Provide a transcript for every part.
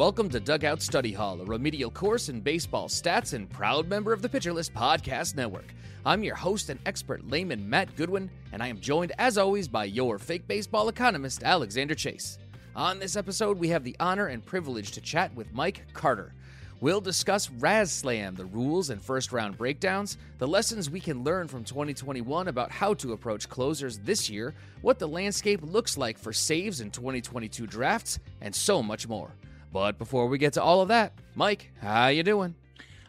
Welcome to Dugout Study Hall, a remedial course in baseball stats and proud member of the Pitcher List Podcast Network. I'm your host and expert layman, Matt Goodwin, and I am joined, as always, by your fake baseball economist, Alexander Chase. On this episode, we have the honor and privilege to chat with Mike Carter. We'll discuss RazzSlam, the rules and first round breakdowns, the lessons we can learn from 2021 about how to approach closers this year, what the landscape looks like for saves in 2022 drafts, and so much more. But before we get to all of that, Mike, how you doing?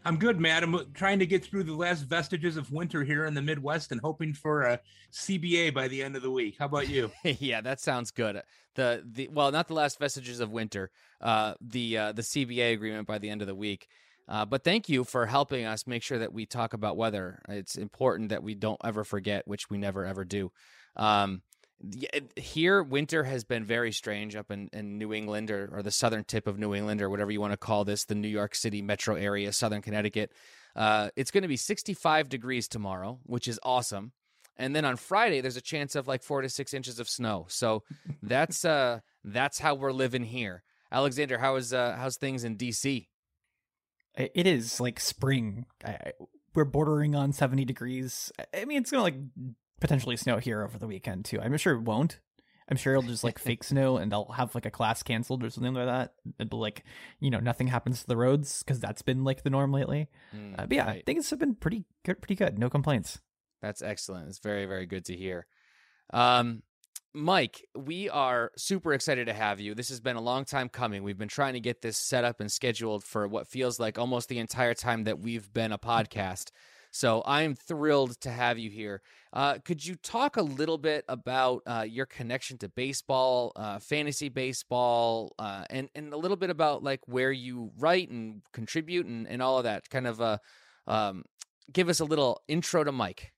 I'm good, Matt. I'm trying to get through the last vestiges of winter here in the Midwest and hoping for a CBA by the end of the week. How about you? yeah, that sounds good. The the well, not the last vestiges of winter. Uh, the uh, the CBA agreement by the end of the week. Uh, but thank you for helping us make sure that we talk about weather. It's important that we don't ever forget, which we never ever do. Um, here winter has been very strange up in, in new england or, or the southern tip of new england or whatever you want to call this the new york city metro area southern connecticut. Uh, it's going to be 65 degrees tomorrow which is awesome. And then on friday there's a chance of like four to six inches of snow. So that's uh that's how we're living here. Alexander how is uh how's things in dc it is like spring. I, we're bordering on 70 degrees. I mean it's gonna like potentially snow here over the weekend too. I'm sure it won't. I'm sure it'll just like fake snow and they'll have like a class canceled or something like that. It'll like, you know, nothing happens to the roads because that's been like the norm lately. Mm, uh, but yeah, right. things have been pretty good, pretty good. No complaints. That's excellent. It's very, very good to hear. Um, Mike, we are super excited to have you. This has been a long time coming. We've been trying to get this set up and scheduled for what feels like almost the entire time that we've been a podcast. So I'm thrilled to have you here. Uh, could you talk a little bit about uh, your connection to baseball, uh, fantasy baseball, uh, and and a little bit about like where you write and contribute and, and all of that? Kind of uh, um, give us a little intro to Mike.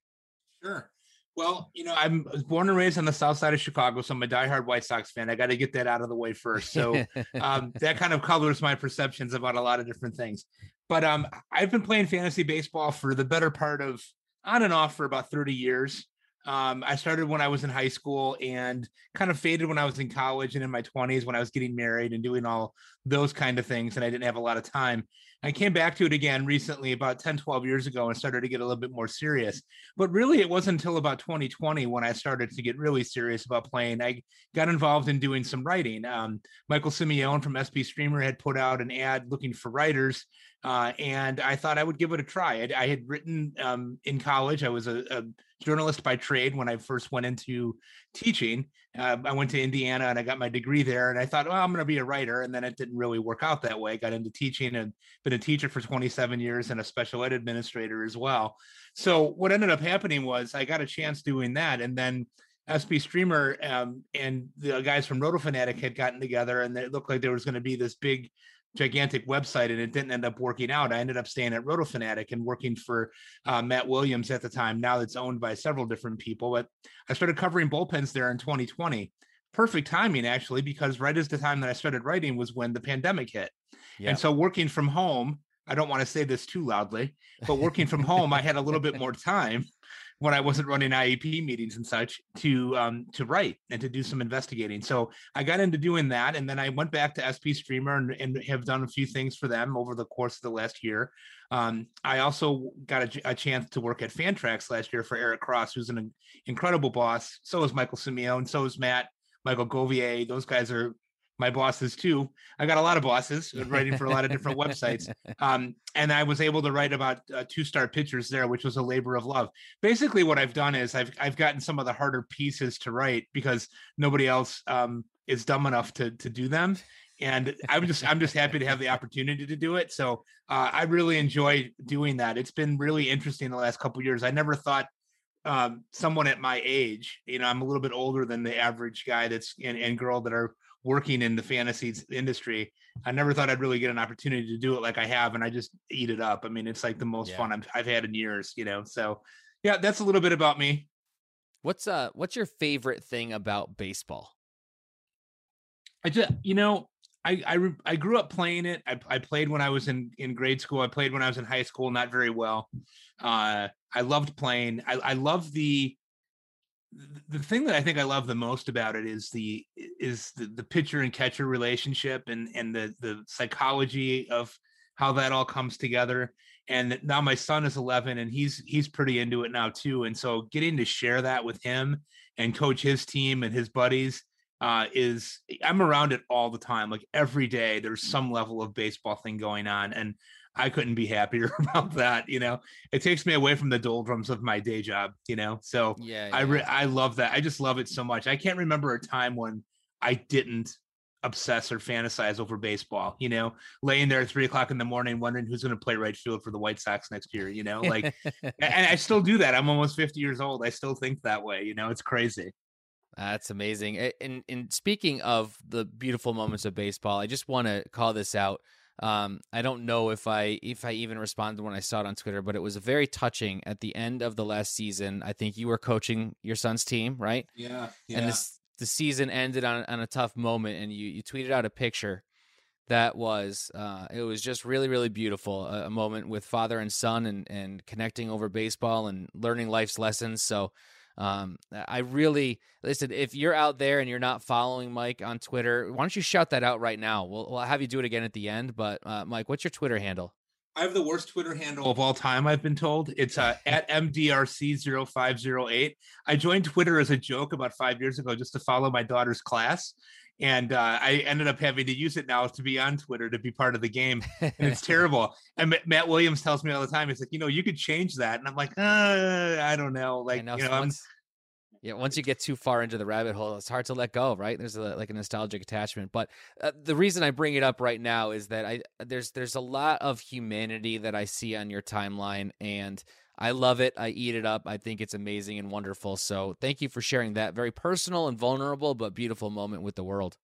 Sure. Well, you know, I'm born and raised on the south side of Chicago, so I'm a diehard White Sox fan. I got to get that out of the way first. So um, that kind of colors my perceptions about a lot of different things. But um, I've been playing fantasy baseball for the better part of on and off for about 30 years. Um, I started when I was in high school and kind of faded when I was in college and in my 20s when I was getting married and doing all those kind of things. And I didn't have a lot of time. I came back to it again recently, about 10, 12 years ago, and started to get a little bit more serious. But really, it wasn't until about 2020 when I started to get really serious about playing. I got involved in doing some writing. Um, Michael Simeone from SP Streamer had put out an ad looking for writers uh, and I thought I would give it a try. I, I had written um, in college. I was a, a, journalist by trade when I first went into teaching. Uh, I went to Indiana and I got my degree there. And I thought, well, I'm going to be a writer. And then it didn't really work out that way. I got into teaching and been a teacher for 27 years and a special ed administrator as well. So what ended up happening was I got a chance doing that, and then. SP Streamer um, and the guys from RotoFanatic had gotten together, and it looked like there was going to be this big gigantic website and it didn't end up working out. I ended up staying at RotoFanatic and working for uh, Matt Williams at the time. Now it's owned by several different people, but I started covering bullpens there in 2020. Perfect timing, actually, because right as the time that I started writing was when the pandemic hit. Yeah. And so working from home, I don't want to say this too loudly, but working from home, I had a little bit more time when I wasn't running IEP meetings and such to um, to write and to do some investigating. So I got into doing that, and then I went back to SP Streamer and, and have done a few things for them over the course of the last year. Um, I also got a, a, chance to work at Fantrax last year for Eric Cross, who's an incredible boss. So is Michael Simeone, and so is Matt, Michael Govier. Those guys are my bosses too. I got a lot of bosses uh, writing for a lot of different websites. Um, and I was able to write about uh, two-start pitchers there, which was a labor of love. Basically, what I've done is I've I've gotten some of the harder pieces to write because nobody else um, is dumb enough to to do them. And I'm just I'm just happy to have the opportunity to do it. So uh, I really enjoy doing that. It's been really interesting the last couple years. I never thought um, someone at my age, you know, I'm a little bit older than the average guy that's and, and girl that are working in the fantasy industry. I never thought I'd really get an opportunity to do it like I have, and I just eat it up. I mean, it's like the most yeah. fun I've, I've had in years, you know. So, yeah, that's a little bit about me. What's uh, what's your favorite thing about baseball? I just, you know, I I, I grew up playing it. I, I played when I was in in grade school. I played when I was in high school, not very well. Uh, I loved playing. I I love the the thing that I think I love the most about it is the is the, the pitcher and catcher relationship and and the the psychology of how that all comes together. And now my son is 11 and he's he's pretty into it now too. And so getting to share that with him and coach his team and his buddies uh, is I'm around it all the time. Like every day, there's some level of baseball thing going on, and I couldn't be happier about that. You know, it takes me away from the doldrums of my day job. You know, so yeah, yeah. I re- I love that. I just love it so much. I can't remember a time when I didn't obsess or fantasize over baseball. You know, laying there at three o'clock in the morning, wondering who's going to play right field for the White Sox next year. You know, like, and I still do that. I'm almost 50 years old. I still think that way. You know, it's crazy. That's amazing. And, and speaking of the beautiful moments of baseball, I just want to call this out. Um, I don't know if I if I even responded when I saw it on Twitter, but it was very touching at the end of the last season. I think you were coaching your son's team, right? Yeah. yeah. And this the season ended on on a tough moment, and you you tweeted out a picture that was uh, it was just really really beautiful a, a, moment with father and son and and connecting over baseball and learning life's lessons so um, I really listen. If you're out there and you're not following Mike on Twitter, why don't you shout that out right now? We'll, we'll have you do it again at the end. But uh, Mike, what's your Twitter handle? I have the worst Twitter handle of all time. I've been told it's uh, at mdrc0508. I joined Twitter as a joke about five years ago just to follow my daughter's class, and uh, I ended up having to use it now to be on Twitter to be part of the game, and it's terrible. And Matt Williams tells me all the time, he's like, you know, you could change that, and I'm like, uh, I don't know, like know, you know, once, yeah, once you get too far into the rabbit hole, it's hard to let go, right? There's a, like a nostalgic attachment. But uh, the reason I bring it up right now is that I there's there's a lot of humanity that I see on your timeline, and I love it. I eat it up. I think it's amazing and wonderful. So thank you for sharing that very personal and vulnerable but beautiful moment with the world.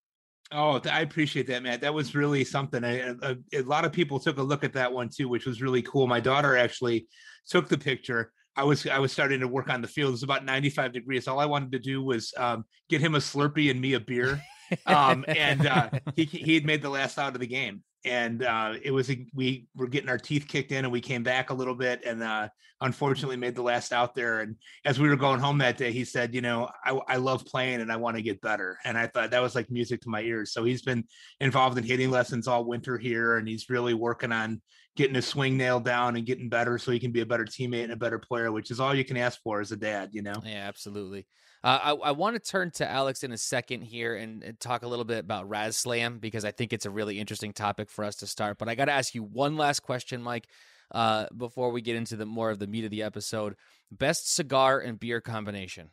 Oh, I appreciate that, man. That was really something. A, a, a, lot of people took a look at that one too, which was really cool. My daughter actually took the picture. I was I was starting to work on the field. It was about 95 degrees. All I wanted to do was um, get him a Slurpee and me a beer. Um, and uh, he he had made the last out of the game and uh, it was a, we were getting our teeth kicked in and we came back a little bit and uh, unfortunately made the last out there. And as we were going home that day he said you know I, I love playing and i want to get better. And i thought that was like music to my ears. So he's been involved in hitting lessons all winter here and he's really working on getting his swing nailed down and getting better so he can be a better teammate and a better player which is all you can ask for as a dad you know? Yeah absolutely uh, I, I want to turn to Alex in a second here and, and talk a little bit about RazzSlam because I think it's a really interesting topic for us to start. But I got to ask you one last question, Mike, uh, before we get into the more of the meat of the episode. Best cigar and beer combination.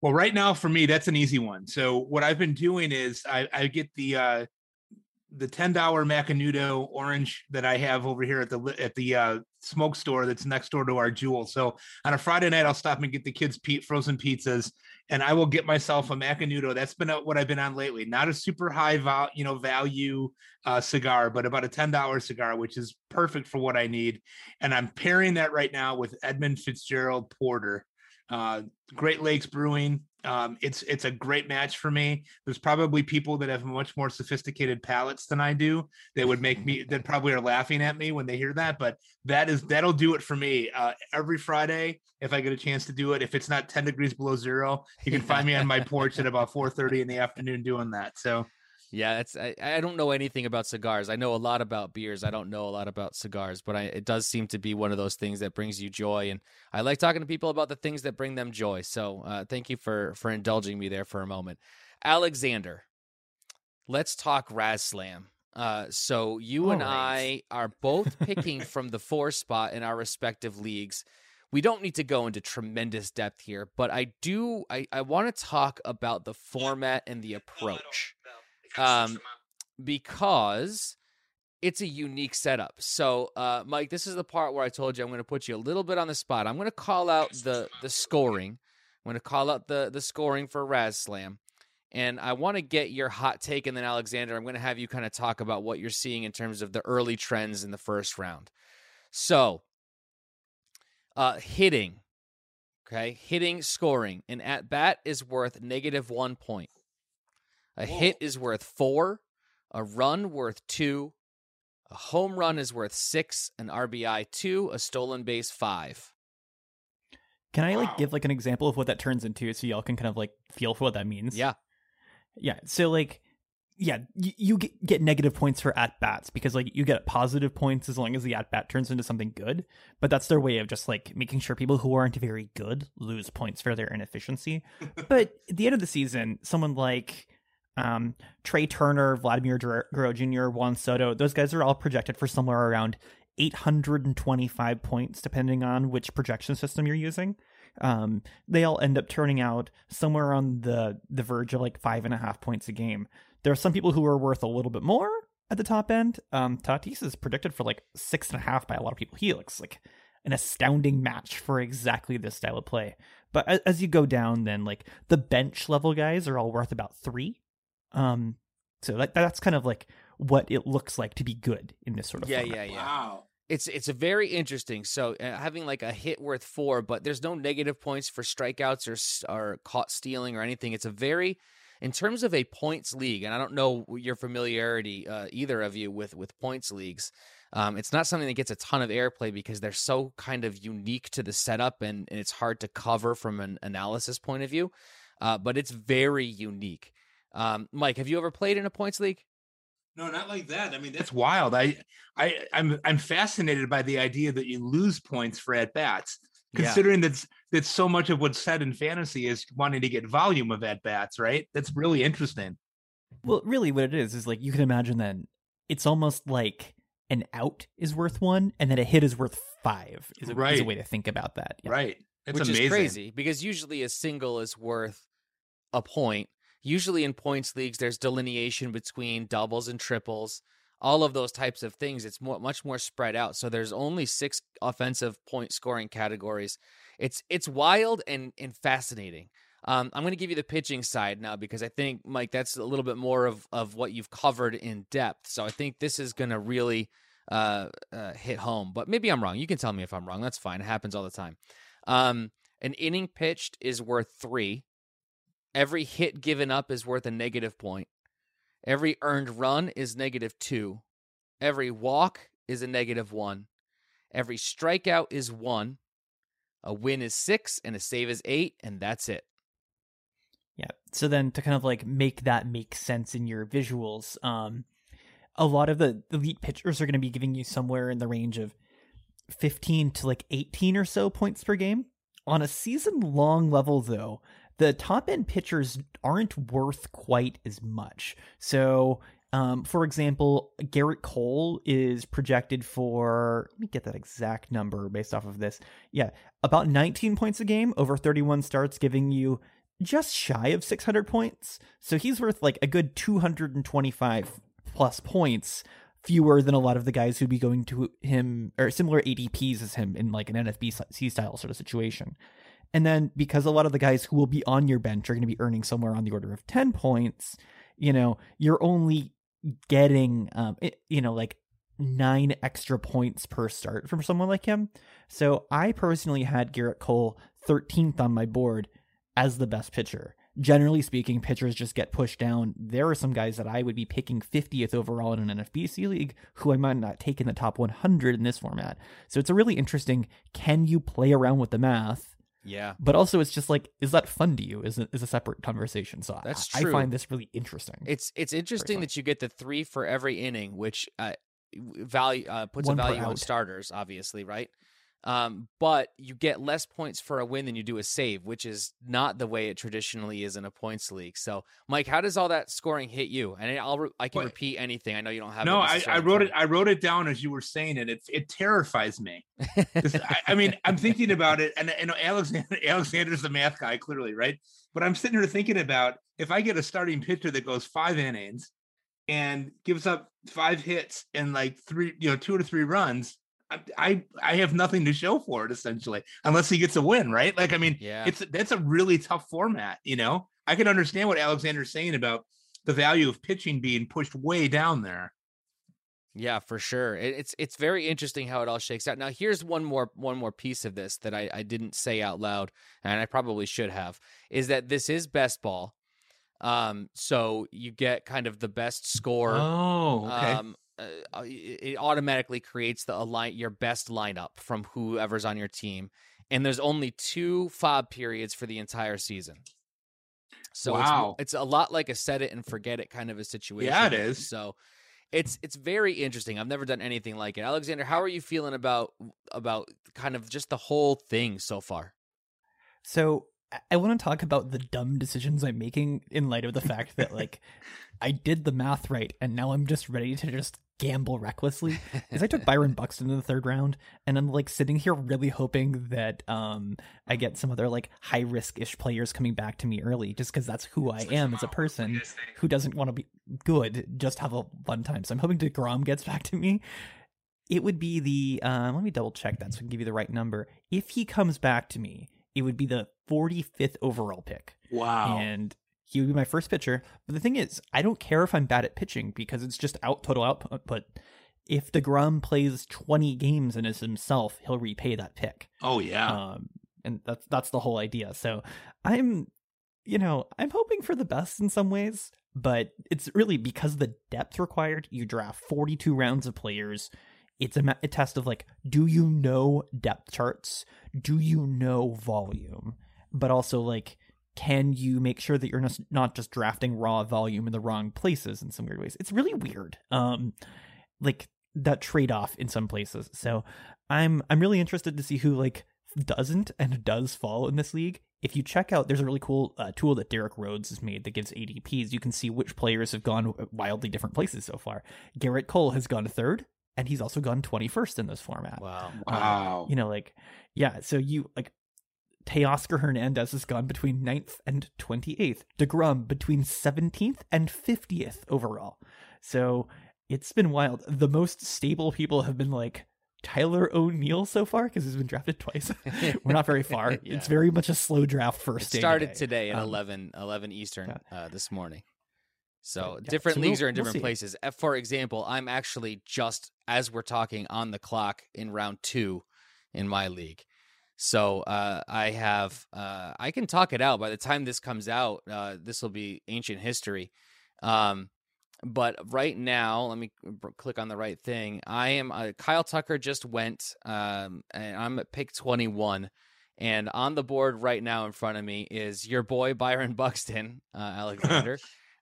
Well, right now for me, that's an easy one. So what I've been doing is I, I get the uh, the ten dollar Macanudo orange that I have over here at the at the uh, smoke store that's next door to our Jewel. So on a Friday night, I'll stop and get the kids pe- frozen pizzas, and I will get myself a Macanudo. That's been what I've been on lately. Not a super high val, you know, value uh, cigar, but about a ten dollar cigar, which is perfect for what I need. And I'm pairing that right now with Edmund Fitzgerald Porter uh, Great Lakes Brewing. Um, it's it's a great match for me. There's probably people that have much more sophisticated palates than I do. That would make me that probably are laughing at me when they hear that. But that is that'll do it for me. Uh, every Friday, if I get a chance to do it, if it's not 10 degrees below zero, you can find me on my porch at about 4:30 in the afternoon doing that. So yeah, it's I, I don't know anything about cigars. I know a lot about beers. I don't know a lot about cigars, but I, it does seem to be one of those things that brings you joy, and I like talking to people about the things that bring them joy. So, uh, thank you for for indulging me there for a moment, Alexander. Let's talk RazzSlam. Uh, so you All and right. I are both picking from the four spot in our respective leagues. We don't need to go into tremendous depth here, but I do. I, I want to talk about the format and the approach um, because it's a unique setup. So, uh, Mike, this is the part where I told you I'm going to put you a little bit on the spot. I'm going to call out the the scoring. I'm going to call out the the scoring for RazzSlam. And I want to get your hot take, and then Alexander, I'm going to have you kind of talk about what you're seeing in terms of the early trends in the first round. So, uh, hitting, okay, hitting, scoring, and at bat is worth negative one point. A Whoa. hit is worth four, a run worth two, a home run is worth six, an RBI two, a stolen base five. Can I like give like an example of what that turns into so y'all can kind of like feel for what that means? Yeah. Yeah. So like yeah, you, you get, get negative points for at bats because like you get positive points as long as the at bat turns into something good. But that's their way of just like making sure people who aren't very good lose points for their inefficiency. but at the end of the season, someone like um, Trea Turner, Vladimir Guerrero Jr., Juan Soto, those guys are all projected for somewhere around 825 points, depending on which projection system you're using. Um, they all end up turning out somewhere on the the verge of like five and a half points a game. There are some people who are worth a little bit more at the top end. Um, Tatis is predicted for like six and a half by a lot of people. He looks like an astounding match for exactly this style of play. But as you go down, then like the bench level guys are all worth about three. Um, so that, that's kind of like what it looks like to be good in this sort of yeah, format. yeah, yeah. Wow. It's it's a very interesting. So uh, having like a hit worth four, but there's no negative points for strikeouts or or caught stealing or anything. It's a very in terms of a points league, and I don't know your familiarity uh, either of you with with points leagues. Um, it's not something that gets a ton of airplay because they're so kind of unique to the setup and, and it's hard to cover from an analysis point of view. Uh, but it's very unique. Um, Mike, have you ever played in a points league? No, not like that. I mean, that's wild. I, I, I'm, I'm fascinated by the idea that you lose points for at bats, considering yeah. that's that's so much of what's said in fantasy is wanting to get volume of at bats. Right? That's really interesting. Well, really, what it is is like you can imagine that it's almost like an out is worth one, and then a hit is worth five. Is a, right. is a way to think about that. Yeah. Right. That's Which amazing. is crazy because usually a single is worth a point usually in points leagues there's delineation between doubles and triples all of those types of things. It's more, much more spread out. So there's only six offensive point scoring categories. It's it's wild and and fascinating. Um, i'm going to give you the pitching side now because i think mike that's a little bit more of of what you've covered in depth. So i think this is going to really uh, uh, hit home but maybe i'm wrong. You can tell me if i'm wrong. That's fine. It happens all the time. Um, an inning pitched is worth three Every hit given up is worth a negative point. Every earned run is negative two. Every walk is a negative one. Every strikeout is one. A win is six, and a save is eight, and that's it. Yeah. So then to kind of like make that make sense in your visuals, um, a lot of the elite pitchers are going to be giving you somewhere in the range of 15 to like 18 or so points per game. On a season long level, though, the top end pitchers aren't worth quite as much. So, um, for example, Gerrit Cole is projected for, let me get that exact number based off of this. Yeah, about 19 points a game over 31 starts, giving you just shy of 600 points. So he's worth like a good 225 plus points fewer than a lot of the guys who'd be going to him or similar ADPs as him in like an NFBC style sort of situation. And then because a lot of the guys who will be on your bench are going to be earning somewhere on the order of 10 points, you know, you're only getting, um, it, you know, like nine extra points per start from someone like him. So I personally had Gerrit Cole 13th on my board as the best pitcher. Generally speaking, pitchers just get pushed down. There are some guys that I would be picking 50th overall in an NFBC league who I might not take in the top 100 in this format. So it's a really interesting can you play around with the math? Yeah. But also, it's just like, is that fun to you? Is a, is a separate conversation. So That's I, I find this really interesting. It's it's interesting that you get the three for every inning, which uh, value uh, puts One a value on out. starters, obviously, right? Um, but you get less points for a win than you do a save, which is not the way it traditionally is in a points league. So, Mike, how does all that scoring hit you? And I'll re- I can repeat anything. I know you don't have. no, I, I wrote it. I wrote it down as you were saying it. It it terrifies me. I, I mean, I'm thinking about it, and you know, Alexander Alexander's the math guy, clearly, right? But I'm sitting here thinking about if I get a starting pitcher that goes five innings and gives up five hits and like three, you know, two to three runs. I, I have nothing to show for it essentially, unless he gets a win, right? Like, I mean, Yeah. it's that's a really tough format. You know, I can understand what Alexander's saying about the value of pitching being pushed way down there. Yeah, for sure. It's it's very interesting how it all shakes out. Now, here's one more one more piece of this that I, I didn't say out loud, and I probably should have, is that this is best ball. Um, so you get kind of the best score. Oh, okay. Um, uh, it it automatically creates the align your best lineup from whoever's on your team, and there's only two FAAB periods for the entire season. So Wow. it's, it's a lot like a set it and forget it kind of a situation. Yeah, it is. So it's it's very interesting. I've never done anything like it. Alexander, how are you feeling about about kind of just the whole thing so far? So I- I want to talk about the dumb decisions I'm making in light of the fact that like I did the math right and now I'm just ready to just gamble recklessly because I took Byron Buxton in the third round and I'm like sitting here really hoping that um I get some other like high risk ish players coming back to me early just because that's who I am as a person who doesn't want to be good just have a fun time. So I'm hoping DeGrom gets back to me. It would be the uh, let me double check that so I can give you the right number. If he comes back to me, it would be the 45th overall pick. Wow. And he would be my first pitcher. But the thing is, I don't care if I'm bad at pitching because it's just out total output. But if DeGrom plays 20 games and is himself, he'll repay that pick. oh yeah. Um, and that's that's the whole idea. So I'm, you know, I'm hoping for the best in some ways, but it's really because the depth required. You draft 42 rounds of players. It's a, a test of like, do you know depth charts? Do you know volume? But also like, can you make sure that you're not- not just drafting raw volume in the wrong places in some weird ways? It's really weird. Um, like that trade off in some places. So I'm I'm really interested to see who like doesn't and does fall in this league. If you check out, there's a really cool uh, tool that Derek Rhodes has made that gives ADPs. You can see which players have gone wildly different places so far. Gerrit Cole has gone third, and he's also gone 21st in this format. Wow. wow. You know, like, yeah, so you, like, Teoscar Hernandez has gone between 9th and 28th. DeGrom between 17th and 50th overall. So it's been wild. The most stable people have been like Tyler O'Neill so far because he's been drafted twice. We're not very far. Yeah. It's very much a slow draft first It day started today. today at Um, 11, 11 Eastern uh, this morning. So yeah. different So leagues we'll- are in we'll different places. Uh, For example, I'm actually just as we're talking on the clock in round two in my league. So uh, I have uh, I can talk it out. By the time this comes out, uh, this will be ancient history. Um, but right now, let me click on the right thing. I am uh, Kyle Tucker just went, um, and I'm at pick 21. And on the board right now in front of me is your boy Byron Buxton, uh, Alexander.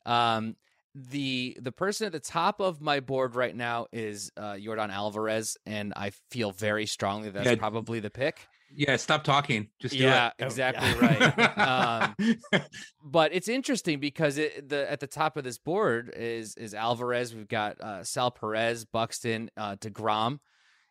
um, the the person at the top of my board right now is uh, Yordan Alvarez, and I feel very strongly that's Yeah. probably the pick. Yeah. Stop talking. Just do yeah, it. Oh, exactly yeah. right. um, but it's interesting because it, the at the top of this board is is Alvarez. We've got uh, Sal Perez, Buxton, uh, Degrom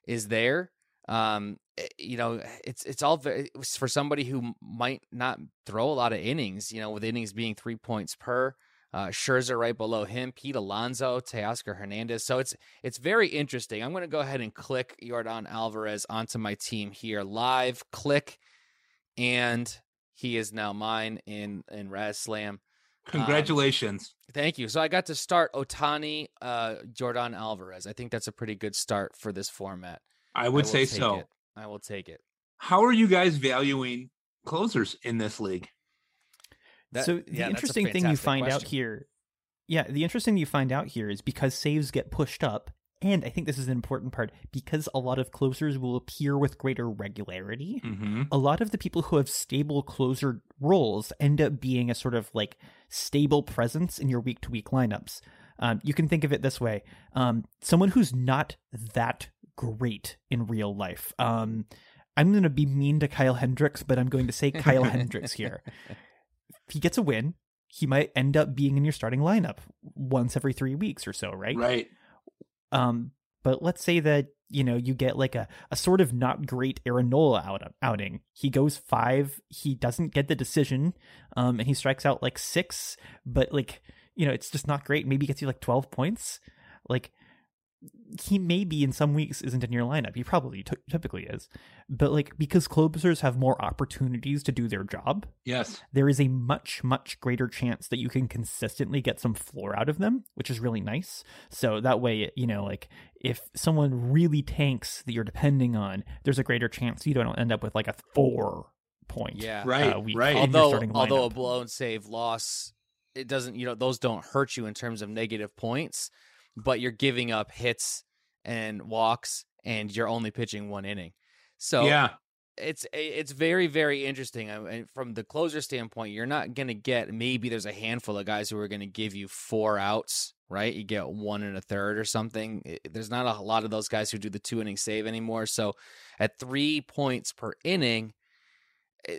is there. Um, eh, you know, it's it's all very, for somebody who might not throw a lot of innings. You know, with innings being three points per. Uh, Scherzer right below him, Pete Alonso, Teoscar Hernandez. So it's it's very interesting. I'm going to go ahead and click Yordan Alvarez onto my team here live. Click, and he is now mine in in RazzSlam. Congratulations. Um, thank you. So I got to start Ohtani, uh, Yordan Alvarez. I think that's a pretty good start for this format. I would I say so. It. I will take it. How are you guys valuing closers in this league? That, so the yeah, interesting thing you find question. out here, yeah, the interesting thing you find out here is because saves get pushed up, and I think this is an important part because a lot of closers will appear with greater regularity. Mm-hmm. A lot of the people who have stable closer roles end up being a sort of like stable presence in your week to week lineups. Um, you can think of it this way um, someone who's not that great in real life. Um, I'm going to be mean to Kyle Hendricks, but I'm going to say Kyle Hendricks here. If he gets a win, he might end up being in your starting lineup once every three weeks or so, right? Right. Um, but let's say that you know you get like a, a sort of not great Aaron Nola out, outing. He goes five, he doesn't get the decision, um, and he strikes out like six, but like you know it's just not great. Maybe gets you like twelve points. Like he maybe in some weeks isn't in your lineup. He probably t- typically is, but like because closers have more opportunities to do their job. Yes, there is a much much greater chance that you can consistently get some floor out of them, which is really nice. So that way, you know, like if someone really tanks that you're depending on, there's a greater chance you don't end up with like a four point. Yeah, right, uh, right. Although although a blown save loss, it doesn't. You know, those don't hurt you in terms of negative points but you're giving up hits and walks and you're only pitching one inning. So yeah, it's it's very very interesting. Um, I mean, from the closer standpoint, you're not going to get maybe there's a handful of guys who are going to give you four outs, right? You get one and a third or something. There's not a lot of those guys who do the two inning save anymore. So at three points per inning,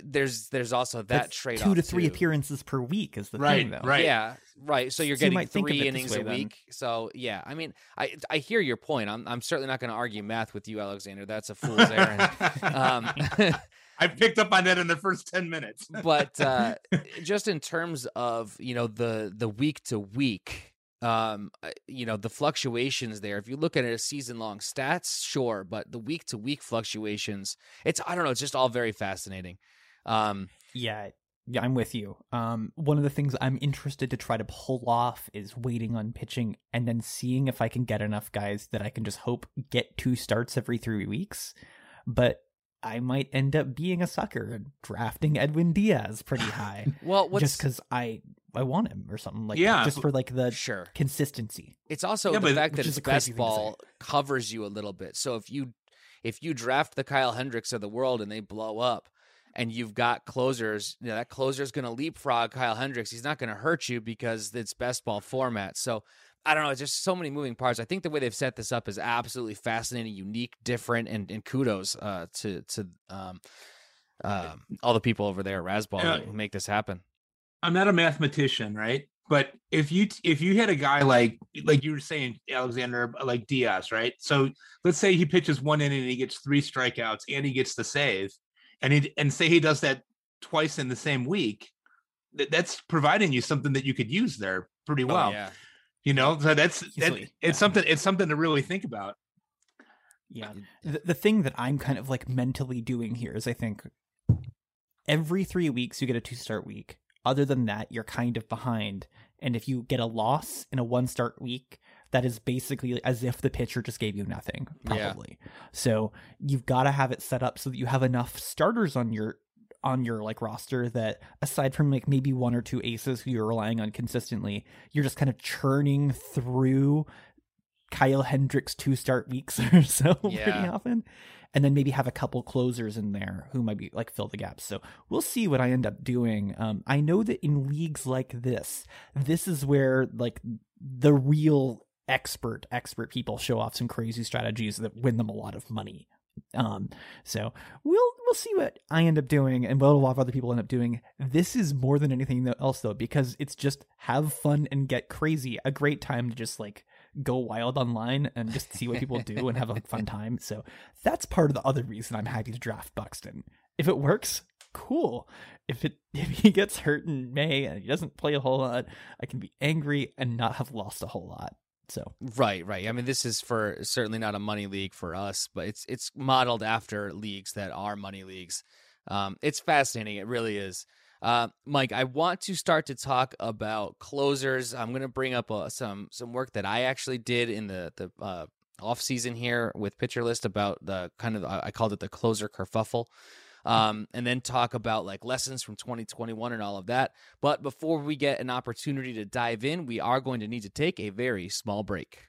there's there's also that trade two to three too. appearances per week is the right, thing though. right. Yeah right. So you're so getting you three innings way, a then. week. So yeah i mean i i hear your point. I'm, I'm certainly not going to argue math with you alexander. That's a fool's errand. Um, I picked up on that in the first 10 minutes. but uh, just in terms of, you know, the the week to week, um, uh, you know, the fluctuations there. If you look at it as season long stats, sure, but the week to week fluctuations, it's I don't know, it's just all very fascinating. Um, yeah, yeah, I'm with you. Um, one of the things I'm interested to try to pull off is waiting on pitching and then seeing if I can get enough guys that I can just hope get two starts every three weeks. But I might end up being a sucker and drafting Edwin Diaz pretty high. well, just because I I want him or something like yeah, just for like the sure consistency. It's also yeah, the fact that it's best ball covers you a little bit. So if you if you draft the Kyle Hendricks of the world and they blow up, and you've got closers, you know, that closer is going to leapfrog Kyle Hendricks. He's not going to hurt you because it's best ball format. So I don't know. It's just so many moving parts. I think the way they've set this up is absolutely fascinating, unique, different, and, and kudos uh, to to um, uh, all the people over there yeah. who make this happen. I'm not a mathematician, right? But if you if you had a guy like like you were saying Alexander like Diaz, right? So let's say he pitches one inning and he gets three strikeouts and he gets the save and he and say he does that twice in the same week, that, that's providing you something that you could use there pretty oh, well. Oh, yeah. You know, so that's that, it's yeah. something it's something to really think about. Yeah. The, the thing that I'm kind of like mentally doing here is I think every three weeks you get a two start week. Other than that, you're kind of behind. And if you get a loss in a one start week, that is basically as if the pitcher just gave you nothing, probably. Yeah. So you've got to have it set up so that you have enough starters on your on your like roster that aside from like maybe one or two aces who you're relying on consistently, you're just kind of churning through Kyle Hendricks two start weeks or so yeah. pretty often. And then maybe have a couple closers in there who might be like fill the gaps. So we'll see what I end up doing. Um, I know that in leagues like this, this is where like the real expert expert people show off some crazy strategies that win them a lot of money um so we'll we'll see what i end up doing and what a lot of other people end up doing. This is more than anything else though because it's just have fun and get crazy. A great time to just like go wild online and just see what people do and have a fun time. So that's part of the other reason i'm happy to draft buxton. If it works cool. If it if he gets hurt in may and he doesn't play a whole lot i can be angry and not have lost a whole lot so right, right. I mean, this is for certainly not a money league for us, but it's it's modeled after leagues that are money leagues. Um, it's fascinating. It really is. Uh, Mike, I want to start to talk about closers. I'm going to bring up uh, some some work that I actually did in the the uh, off season here with Pitcher List about the kind of I called it the closer kerfuffle. Um, and then talk about like lessons from 2021 and all of that. But before we get an opportunity to dive in, we are going to need to take a very small break.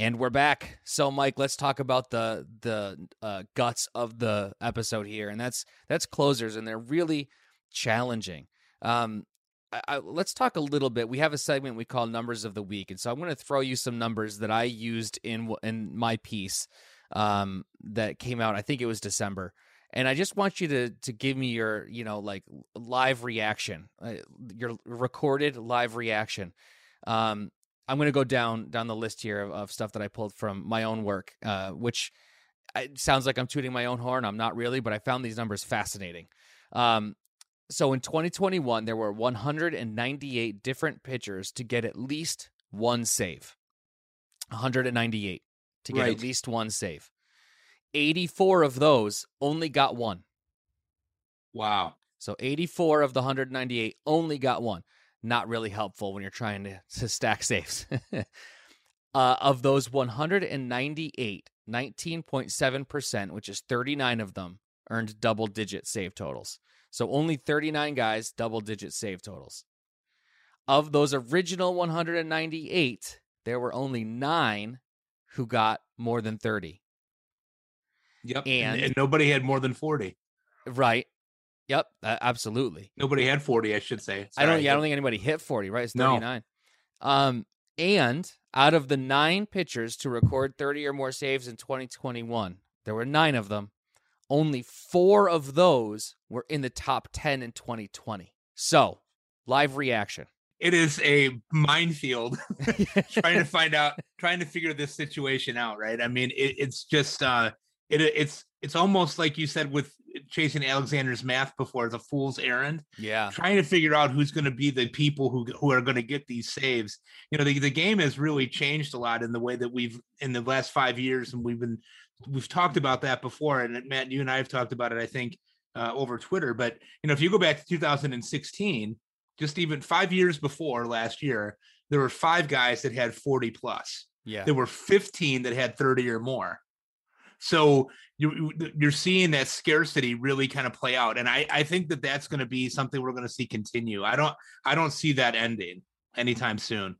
And we're back. So, Mike, let's talk about the the uh, guts of the episode here, and that's that's closers, and they're really challenging. Um, I, I, let's talk a little bit. We have a segment we call Numbers of the Week, and so I'm going to throw you some numbers that I used in in my piece um, that came out. I think it was December, and I just want you to to give me your you know like live reaction, uh, your recorded live reaction. Um, I'm going to go down down the list here of, of, stuff that I pulled from my own work, uh, which it sounds like I'm tooting my own horn. I'm not really, but I found these numbers fascinating. Um, so in 2021, there were 198 different pitchers to get at least one save. 198 to get right. at least one save. 84 of those only got one. Wow. So 84 of the 198 only got one not really helpful when you're trying to, to stack saves. uh, of those 198, 19.7%, which is 39 of them, earned double digit save totals. So only 39 guys, double digit save totals. Of those original 198, there were only nine who got more than 30. Yep. And, and nobody had more than 40. Right. Yep, uh, absolutely. Nobody had 40, I should say. Sorry. I don't yeah, I don't think anybody hit 40, right? It's 39. No. Um and out of the 9 pitchers to record 30 or more saves in 2021, there were 9 of them. Only 4 of those were in the top 10 in 2020. So, live reaction. It is a minefield trying to find out, trying to figure this situation out, right? I mean, it, it's just uh it it's it's almost like you said with chasing Alexander's math before the fool's errand. Yeah. Trying to figure out who's going to be the people who who are going to get these saves. You know, the, the game has really changed a lot in the way that we've in the last five years, and we've been we've talked about that before. And Matt, you and I have talked about it, I think, uh, over Twitter. But you know, if you go back to 2016, just even five years before last year, there were five guys that had 40 plus. Yeah. There were 15 that had 30 or more. So you, you're seeing that scarcity really kind of play out, and I, I think that that's going to be something we're going to see continue. I don't I don't see that ending anytime soon.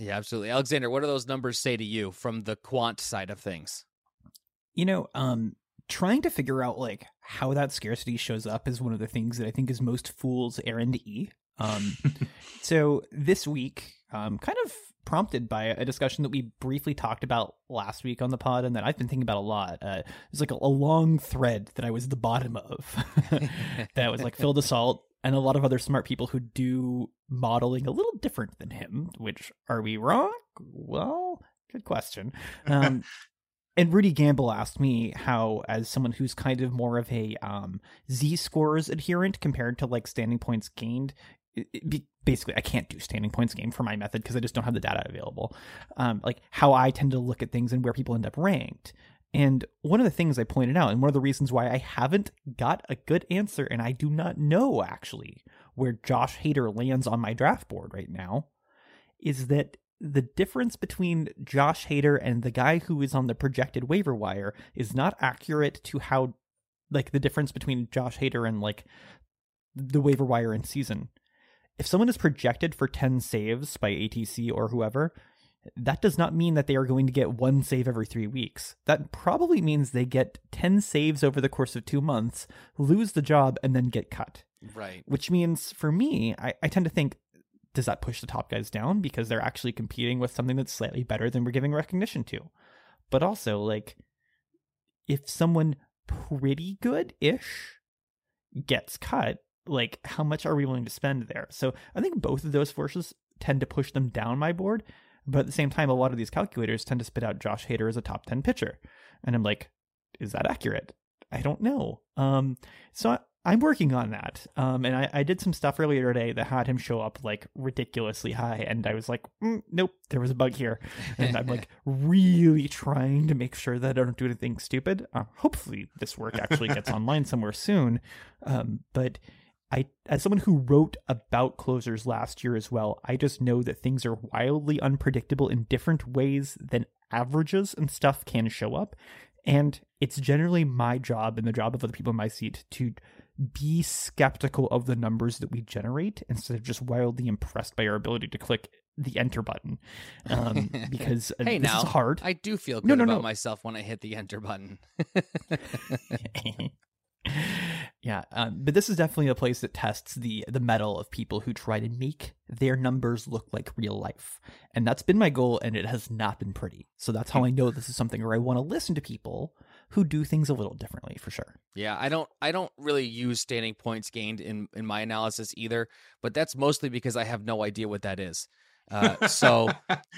Yeah, absolutely, Alexander. What do those numbers say to you from the quant side of things? You know, um, trying to figure out like how that scarcity shows up is one of the things that I think is most fool's errand e. Um, so this week, um, kind of prompted by a discussion that we briefly talked about last week on the pod and that I've been thinking about a lot. Uh, it's like a, a, long thread that I was the bottom of that was like Phil Dussault and a lot of other smart people who do modeling a little different than him, which are we wrong? Well, good question. Um, and Rudy Gamble asked me how, as someone who's kind of more of a um, Z scores adherent compared to like standing points gained, basically I can't do standing points gained for my method because I just don't have the data available. Um, like how I tend to look at things and where people end up ranked. And one of the things I pointed out, and one of the reasons why I haven't got a good answer, and I do not know actually where Josh Hader lands on my draft board right now, is that the difference between Josh Hader and the guy who is on the projected waiver wire is not accurate to how like the difference between Josh Hader and like the waiver wire in season. If someone is projected for 10 saves by ATC or whoever, that does not mean that they are going to get one save every three weeks. That probably means they get 10 saves over the course of two months, lose the job, and then get cut. Right. Which means for me, I, I tend to think, does that push the top guys down because they're actually competing with something that's slightly better than we're giving recognition to? But also, like, if someone pretty good ish gets cut, like, how much are we willing to spend there? So I think both of those forces tend to push them down my board. But at the same time, a lot of these calculators tend to spit out Josh Hader as a top 10 pitcher. And I'm like, is that accurate? I don't know. Um, so I'm working on that. Um, and I, I did some stuff earlier today that had him show up like ridiculously high. And I was like, mm, nope, there was a bug here. And I'm like really trying to make sure that I don't do anything stupid. Uh, hopefully, this work actually gets online somewhere soon. Um, but I, as someone who wrote about closers last year as well, I just know that things are wildly unpredictable in different ways than averages and stuff can show up. And it's generally my job and the job of other people in my seat to be skeptical of the numbers that we generate instead of just wildly impressed by our ability to click the enter button. Um, because hey, this now is hard. I do feel good No, no, about no. myself when I hit the enter button. yeah, um, but this is definitely a place that tests the the metal of people who try to make their numbers look like real life, and that's been my goal, and it has not been pretty. So that's how I know this is something where I want to listen to people who do things a little differently, for sure. Yeah, I don't I don't really use standing points gained in in my analysis either, but that's mostly because I have no idea what that is. Uh, so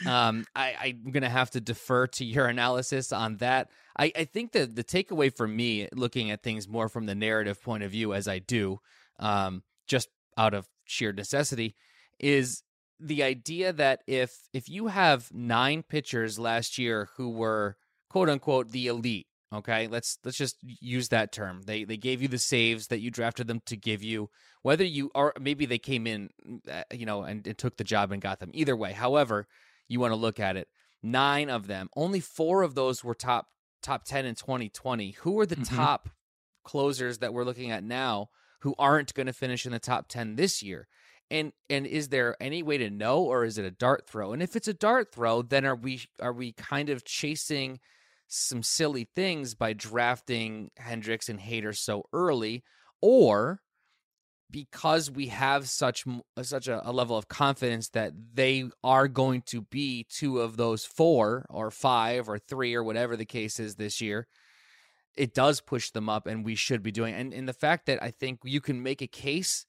um, I, I'm gonna have to defer to your analysis on that. I, I think that the takeaway for me, looking at things more from the narrative point of view, as I do, um, just out of sheer necessity, is the idea that if if you have nine pitchers last year who were quote unquote the elite, okay, let's let's just use that term. They they gave you the saves that you drafted them to give you, whether you are maybe they came in, uh, you know, and, and took the job and got them. Either way, however you want to look at it, nine of them, only four of those were top top 10 in 2020 who are the Mhm. top closers that we're looking at now who aren't going to finish in the top 10 this year and and is there any way to know or is it a dart throw and if it's a dart throw then are we are we kind of chasing some silly things by drafting Hendriks and Hader so early or because we have such uh, such a, a level of confidence that they are going to be two of those four or five or three or whatever the case is this year it does push them up and we should be doing and, in the fact that i think you can make a case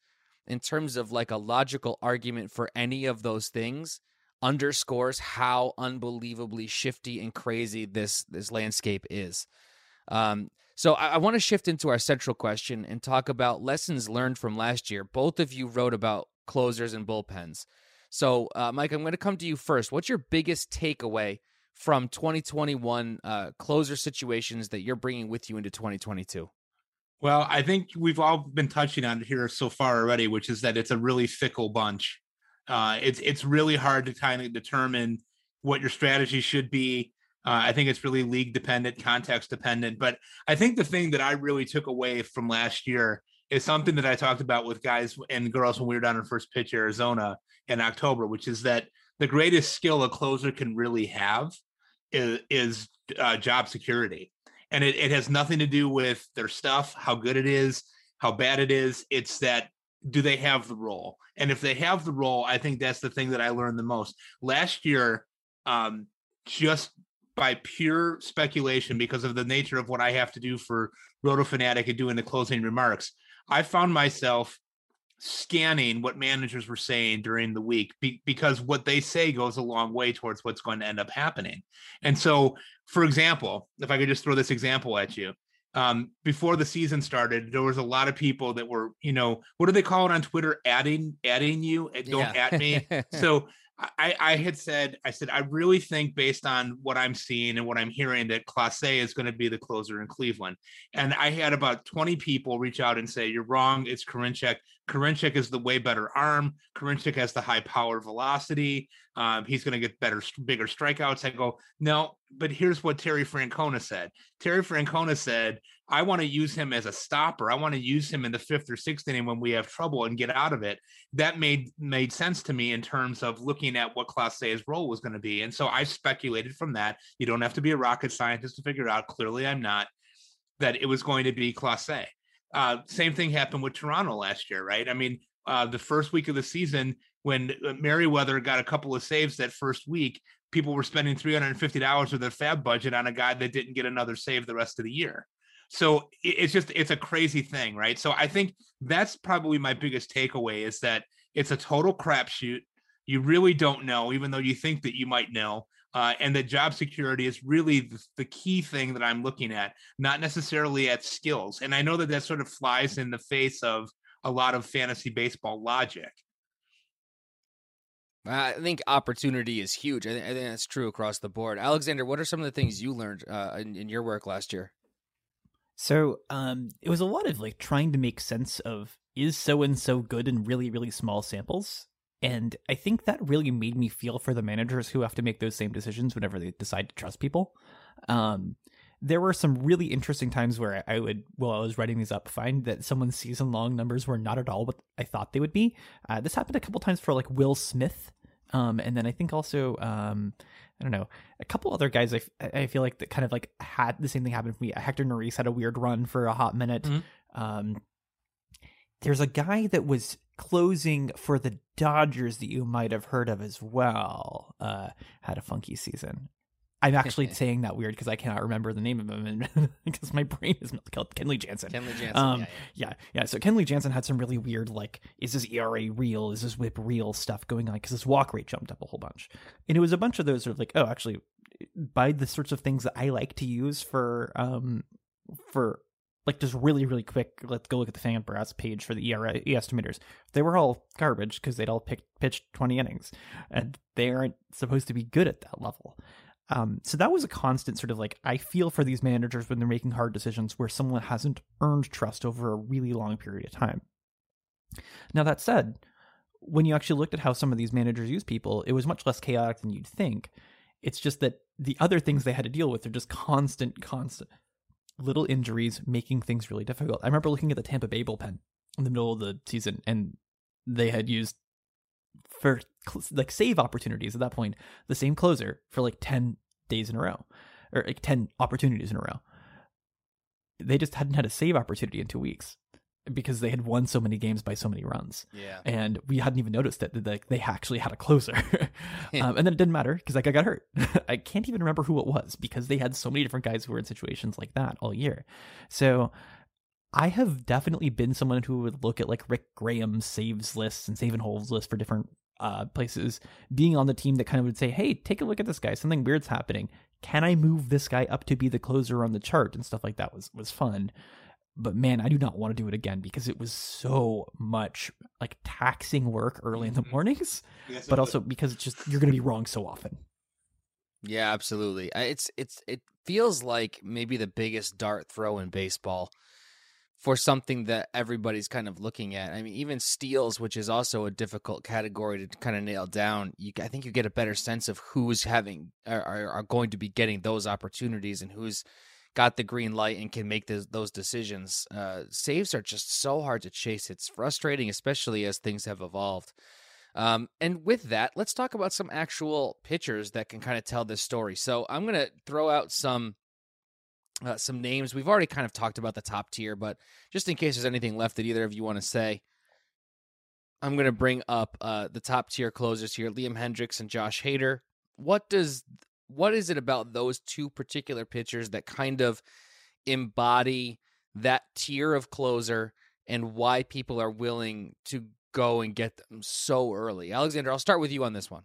in terms of like a logical argument for any of those things underscores how unbelievably shifty and crazy this this landscape is um, so I, I want to shift into our central question and talk about lessons learned from last year. Both of you wrote about closers and bullpens. So, uh, Mike, I'm going to come to you first. What's your biggest takeaway from 2021 uh, closer situations that you're bringing with you into 2022? Well, I think we've all been touching on it here so far already, which is that it's a really fickle bunch. Uh, it's it's really hard to kind of determine what your strategy should be. Uh, I think it's really league dependent, context dependent. But I think the thing that I really took away from last year is something that I talked about with guys and girls when we were down in First Pitch Arizona in October, which is that the greatest skill a closer can really have is, is uh, job security. And it, it has nothing to do with their stuff, how good it is, how bad it is. It's that do they have the role? And if they have the role, I think that's the thing that I learned the most. Last year, um, just by pure speculation, because of the nature of what I have to do for RotoFanatic and doing the closing remarks, I found myself scanning what managers were saying during the week be- because what they say goes a long way towards what's going to end up happening. And so, for example, if I could just throw this example at you, um, before the season started, there was a lot of people that were, you know, what do they call it on Twitter? Adding, adding you, eh, don't Yeah. at me. so I, I had said, I said, I really think based on what I'm seeing and what I'm hearing that Clase is going to be the closer in Cleveland. And I had about 20 people reach out and say, you're wrong. It's Karinchak. Karinchak is the way better arm. Karinchak has the high power velocity. Um, he's going to get better, bigger strikeouts. I go, no, but here's what Terry Francona said. Terry Francona said, I want to use him as a stopper. I want to use him in the fifth or sixth inning when we have trouble and get out of it. That made made sense to me in terms of looking at what Clase's role was going to be. And so I speculated from that. You don't have to be a rocket scientist to figure out. Clearly, I'm not. That it was going to be Clase. Uh, same thing happened with Toronto last year, right? I mean, uh, the first week of the season, when uh, Merryweather got a couple of saves that first week, people were spending $350 of their FAAB budget on a guy that didn't get another save the rest of the year. So it's just, it's a crazy thing, right? So I think that's probably my biggest takeaway is that it's a total crapshoot. You really don't know, even though you think that you might know uh, and that job security is really the, the, key thing that I'm looking at, not necessarily at skills. And I know that that sort of flies in the face of a lot of fantasy baseball logic. I think opportunity is huge. I think, I think, that's true across the board. Alexander, what are some of the things you learned uh, in, in, your work last year? So um, it was a lot of like trying to make sense of is so and so good in really really small samples and I think that really made me feel for the managers who have to make those same decisions whenever they decide to trust people. Um, there were some really interesting times where I would, while I was writing these up, find that someone's season long numbers were not at all what I thought they would be. Uh, this happened a couple times for like Will Smith. Um, and then I think also, um, I don't know, a couple other guys I, I feel like that kind of like had the same thing happen for me. Hector Neris had a weird run for a hot minute. Mm-hmm. Um, there's a guy that was closing for the Dodgers that you might have heard of as well. Uh, had a funky season. I'm actually saying that weird because I cannot remember the name of him, and because my brain is called Kenley Jansen. Kenley Jansen. Um, yeah, yeah, yeah, yeah. So Kenley Jansen had some really weird, like, is this ERA real? Is this WHIP real stuff going on? Because his walk rate jumped up a whole bunch, and it was a bunch of those sort of like, oh, actually, by the sorts of things that I like to use for um for like just really really quick let's go look at the fangraphs page for the era estimators they were all garbage because they'd all pick, pitched 20 innings and they aren't supposed to be good at that level. Um, so that was a constant sort of like i feel for these managers when they're making hard decisions where someone hasn't earned trust over a really long period of time. Now that said when you actually looked at how some of these managers use people it was much less chaotic than you'd think. It's just that the other things they had to deal with are just constant constant little injuries making things really difficult. I remember looking at the Tampa Bay bullpen in the middle of the season, and they had used for like save opportunities at that point the same closer for like 10 days in a row or like 10 opportunities in a row. They just hadn't had a save opportunity in two weeks because they had won so many games by so many runs. Yeah. And we hadn't even noticed that they, they actually had a closer. um, and then it didn't matter because that guy got hurt. I can't even remember who it was because they had so many different guys who were in situations like that all year. So I have definitely been someone who would look at like Rick Graham's saves lists and save and holds lists for different uh, places, being on the team that kind of would say, hey, take a look at this guy. Something weird's happening. Can I move this guy up to be the closer on the chart and stuff like that was was fun but man, I do not want to do it again because it was so much like taxing work early in the mm-hmm. mornings, yes, but also because it's just you're going to be wrong so often. Yeah, absolutely. It's it's it feels like maybe the biggest dart throw in baseball for something that everybody's kind of looking at. I mean, even steals, which is also a difficult category to kind of nail down. You, I think you get a better sense of who's having are, are going to be getting those opportunities and who's got the green light and can make those, those decisions. Uh, saves are just so hard to chase. It's frustrating, especially as things have evolved. Um, and with that, let's talk about some actual pitchers that can kind of tell this story. So I'm going to throw out some uh, some names. We've already kind of talked about the top tier, but just in case there's anything left that either of you want to say, I'm going to bring up uh, the top tier closers here: Liam Hendriks and Josh Hader. What does what is it about those two particular pitchers that kind of embody that tier of closer and why people are willing to go and get them so early? Alexander, I'll start with you on this one.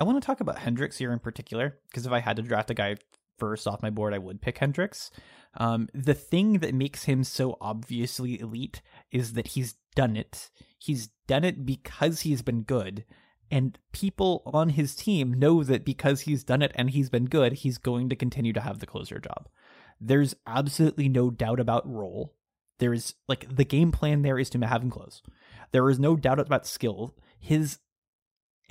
I want to talk about Hendriks here in particular because if I had to draft a guy first off my board, I would pick Hendriks. Um, the thing that makes him so obviously elite is that he's done it. He's done it because he's been good and people on his team know that because he's done it and he's been good, he's going to continue to have the closer job. There's absolutely no doubt about role. There is like the game plan there is to have him close. There is no doubt about skill. His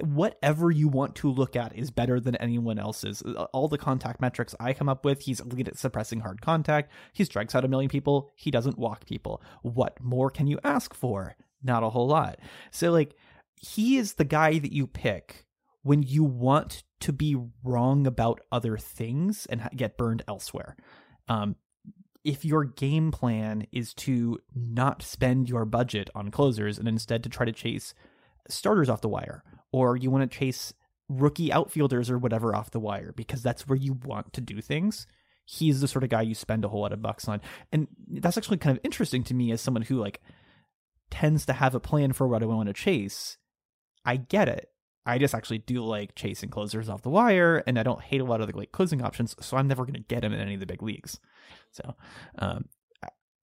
whatever you want to look at is better than anyone else's. All the contact metrics I come up with, he's elite at suppressing hard contact. He strikes out a million people. He doesn't walk people. What more can you ask for? Not a whole lot. So, like, he is the guy that you pick when you want to be wrong about other things and get burned elsewhere. Um, if your game plan is to not spend your budget on closers and instead to try to chase starters off the wire or you want to chase rookie outfielders or whatever off the wire because that's where you want to do things. He's the sort of guy you spend a whole lot of bucks on. And that's actually kind of interesting to me as someone who like tends to have a plan for what I want to chase. I get it. I just actually do like chasing closers off the wire, and I don't hate a lot of the like closing options, so I'm never going to get him in any of the big leagues. So, um,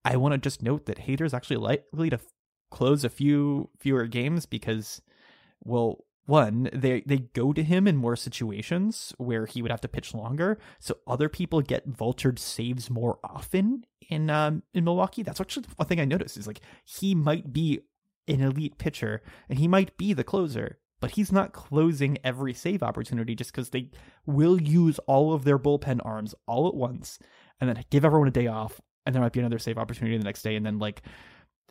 I want to just note that Hader's actually likely to f- close a few fewer games because, well, one they they go to him in more situations where he would have to pitch longer so other people get vultured saves more often in um in Milwaukee that's actually one thing I noticed is like he might be an elite pitcher and he might be the closer but he's not closing every save opportunity just because they will use all of their bullpen arms all at once and then give everyone a day off and there might be another save opportunity the next day and then like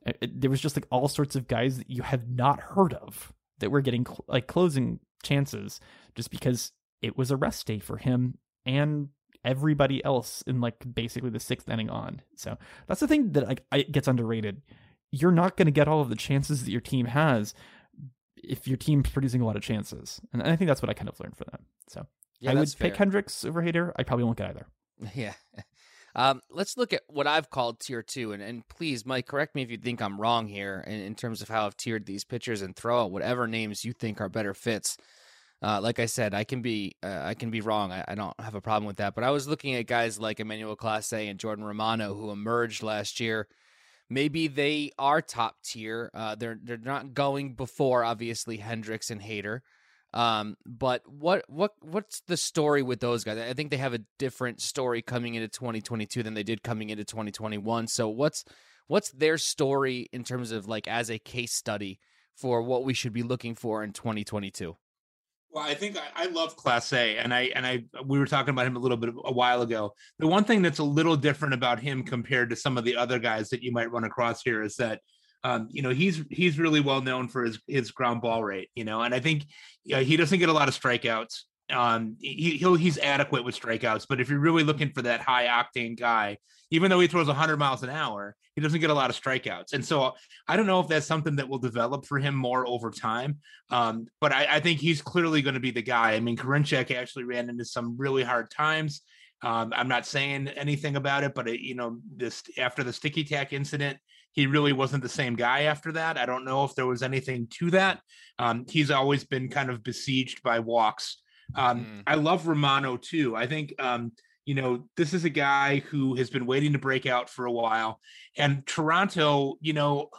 it, there was just like all sorts of guys that you have not heard of that we're getting cl- like closing chances just because it was a rest day for him and everybody else in like basically the sixth inning on. So that's the thing that like I, gets underrated. You're not going to get all of the chances that your team has if your team's producing a lot of chances, and I think that's what I kind of learned from them. So yeah, I would fair. pick Hendriks over Hader. I probably won't get either. Yeah. Um, let's look at what I've called tier two, and, and please, Mike, correct me if you think I'm wrong here in, in terms of how I've tiered these pitchers, and throw out whatever names you think are better fits. Uh, like I said, I can be uh, I can be wrong. I, I, don't have a problem with that. But I was looking at guys like Emmanuel Clase and Jordan Romano who emerged last year. Maybe they are top tier. Uh, they're they're not going before obviously Hendriks and Hader. Um, but what what what's the story with those guys? I think they have a different story coming into 2022 than they did coming into 2021. So what's what's their story in terms of like as a case study for what we should be looking for in 2022? Well, I think I, I, love A, and I and I we were talking about him a little bit a while ago. The one thing that's a little different about him compared to some of the other guys that you might run across here is that um, you know, he's he's really well known for his his ground ball rate, you know, and I think you know, he doesn't get a lot of strikeouts. Um, he, he'll he's adequate with strikeouts, but if you're really looking for that high octane guy, even though he throws 100 miles an hour, he doesn't get a lot of strikeouts. And so I don't know if that's something that will develop for him more over time. Um, but I, I, think he's clearly going to be the guy. I mean, Karinchak actually ran into some really hard times. Um, I'm not saying anything about it, but it, you know, this after the sticky tack incident, he really wasn't the same guy after that. I don't know if there was anything to that. Um, he's always been kind of besieged by walks. Um, mm. I love Romano too. I think, um, you know, this is a guy who has been waiting to break out for a while. And Toronto, you know,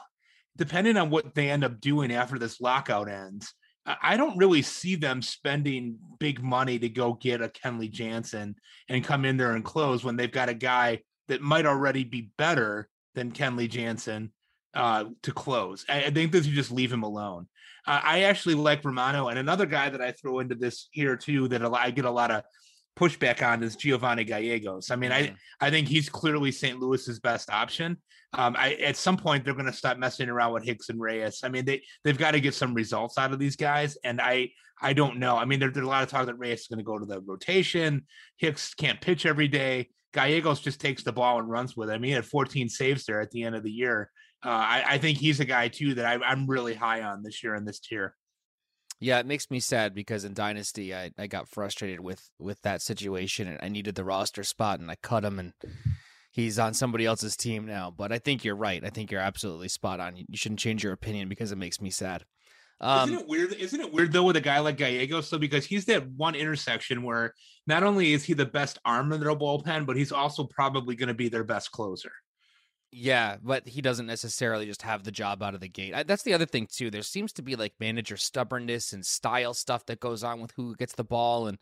depending on what they end up doing after this lockout ends, I don't really see them spending big money to go get a Kenley Jansen and come in there and close when they've got a guy that might already be better than Kenley Jansen uh, to close. I, I, think that you just leave him alone. Uh, I actually like Romano, and another guy that I throw into this here too that I get a lot of pushback on is Giovanni Gallegos. I mean, mm-hmm. I I think he's clearly St. Louis's best option. Um, I at some point they're going to stop messing around with Hicks and Reyes. I mean, they they've got to get some results out of these guys, and I I don't know. I mean, there, there's a lot of talk that Reyes is going to go to the rotation. Hicks can't pitch every day. Gallegos just takes the ball and runs with it. I mean, he had 14 saves there at the end of the year. Uh, I, I, think he's a guy too that I, am really high on this year in this tier. Yeah, it makes me sad because in Dynasty I, I got frustrated with with that situation and I needed the roster spot and I cut him and he's on somebody else's team now. But I think you're right. I think you're absolutely spot on. You shouldn't change your opinion because it makes me sad. Um, isn't it weird? Isn't it weird though with a guy like Gallegos? So because he's that one intersection where not only is he the best arm in their bullpen, but he's also probably going to be their best closer. Yeah, but he doesn't necessarily just have the job out of the gate. I, that's the other thing too. There seems to be like manager stubbornness and style stuff that goes on with who gets the ball, and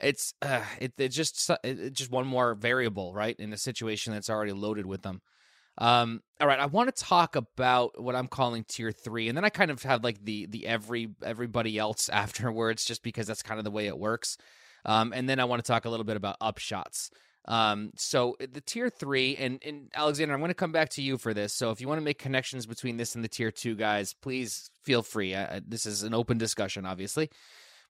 it's uh, it, it's just it's just one more variable, right, in a situation that's already loaded with them. Um, all right, I want to talk about what I'm calling tier three, and then I kind of have like the the every everybody else afterwards, just because that's kind of the way it works. Um, and then I want to talk a little bit about upshots. Um, so the tier three, and, and Alexander, I'm going to come back to you for this. So if you want to make connections between this and the tier two guys, please feel free. I, this is an open discussion, obviously,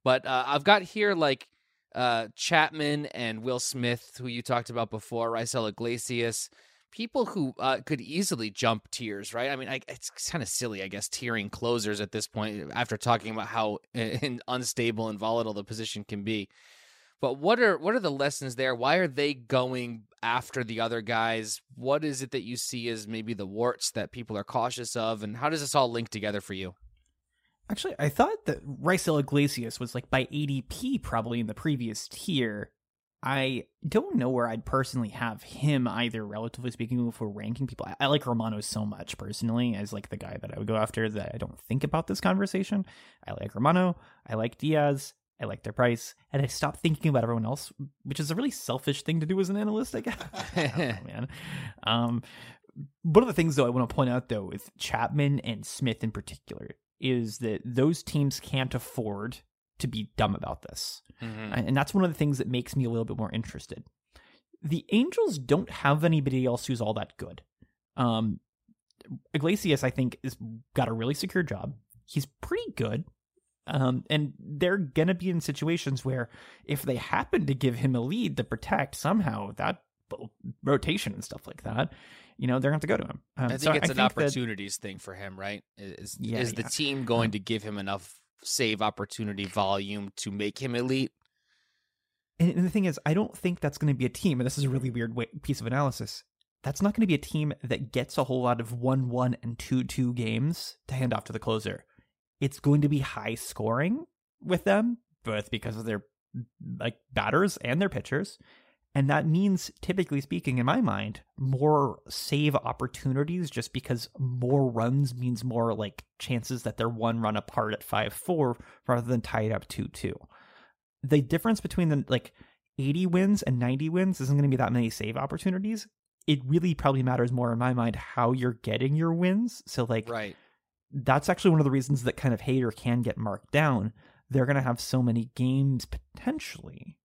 but uh, I've got here like uh, Chapman and Will Smith, who you talked about before, Raisel Iglesias, people who uh, could easily jump tiers, right? I mean, I, it's kind of silly, I guess, tiering closers at this point after talking about how unstable and volatile the position can be. But what are what are the lessons there? Why are they going after the other guys? What is it that you see as maybe the warts that people are cautious of, and how does this all link together for you? Actually, I thought that Raisel Iglesias was like by ADP probably in the previous tier. I don't know where I'd personally have him either, relatively speaking, if we're ranking people. I, I, like Romano so much personally as like the guy that I would go after that I don't think about this conversation. I like Romano. I like Diaz. I like their price, and I stopped thinking about everyone else, which is a really selfish thing to do as an analyst, I guess. I know, man. Um, one of the things, though, I want to point out, though, with Chapman and Smith in particular, is that those teams can't afford to be dumb about this. Mm-hmm. And that's one of the things that makes me a little bit more interested. The Angels don't have anybody else who's all that good. Um, Iglesias, I think, has got a really secure job. He's pretty good. Um, and they're going to be in situations where if they happen to give him a lead to protect somehow that rotation and stuff like that, you know, they're going to have to go to him. Um, I think so it's I an opportunities that, thing for him, right? Is, yeah, is the yeah. team going to give him enough save opportunity volume to make him elite? And the thing is, I don't think that's going to be a team, and this is a really weird way, piece of analysis. That's not going to be a team that gets a whole lot of 1 1 and 2 2 games to hand off to the closer it's going to be high scoring with them, both because of their like batters and their pitchers. And that means, typically speaking, in my mind, more save opportunities just because more runs means more like chances that they're one run apart at 5 4 rather than tied up 2 2. The difference between the like 80 wins and 90 wins isn't going to be that many save opportunities. It really probably matters more in my mind how you're getting your wins. So, like, right that's actually one of the reasons that kind of Hader can get marked down. They're going to have so many games potentially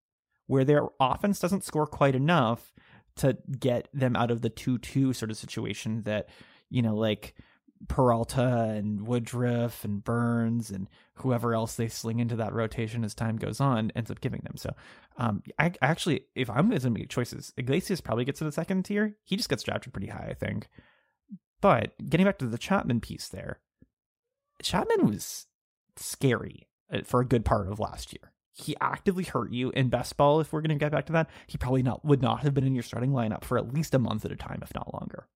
where their offense doesn't score quite enough to get them out of the 2 2 sort of situation that, you know, like Peralta and Woodruff and Burns and whoever else they sling into that rotation as time goes on ends up giving them. So, um, I actually, if I'm going to make choices, Iglesias probably gets to the second tier. He just gets drafted pretty high, I think. But getting back to the Chapman piece there, Chapman was scary uh, for a good part of last year. He actively hurt you in best ball. If we're going to get back to that, he probably not would not have been in your starting lineup for at least a month at a time, if not longer.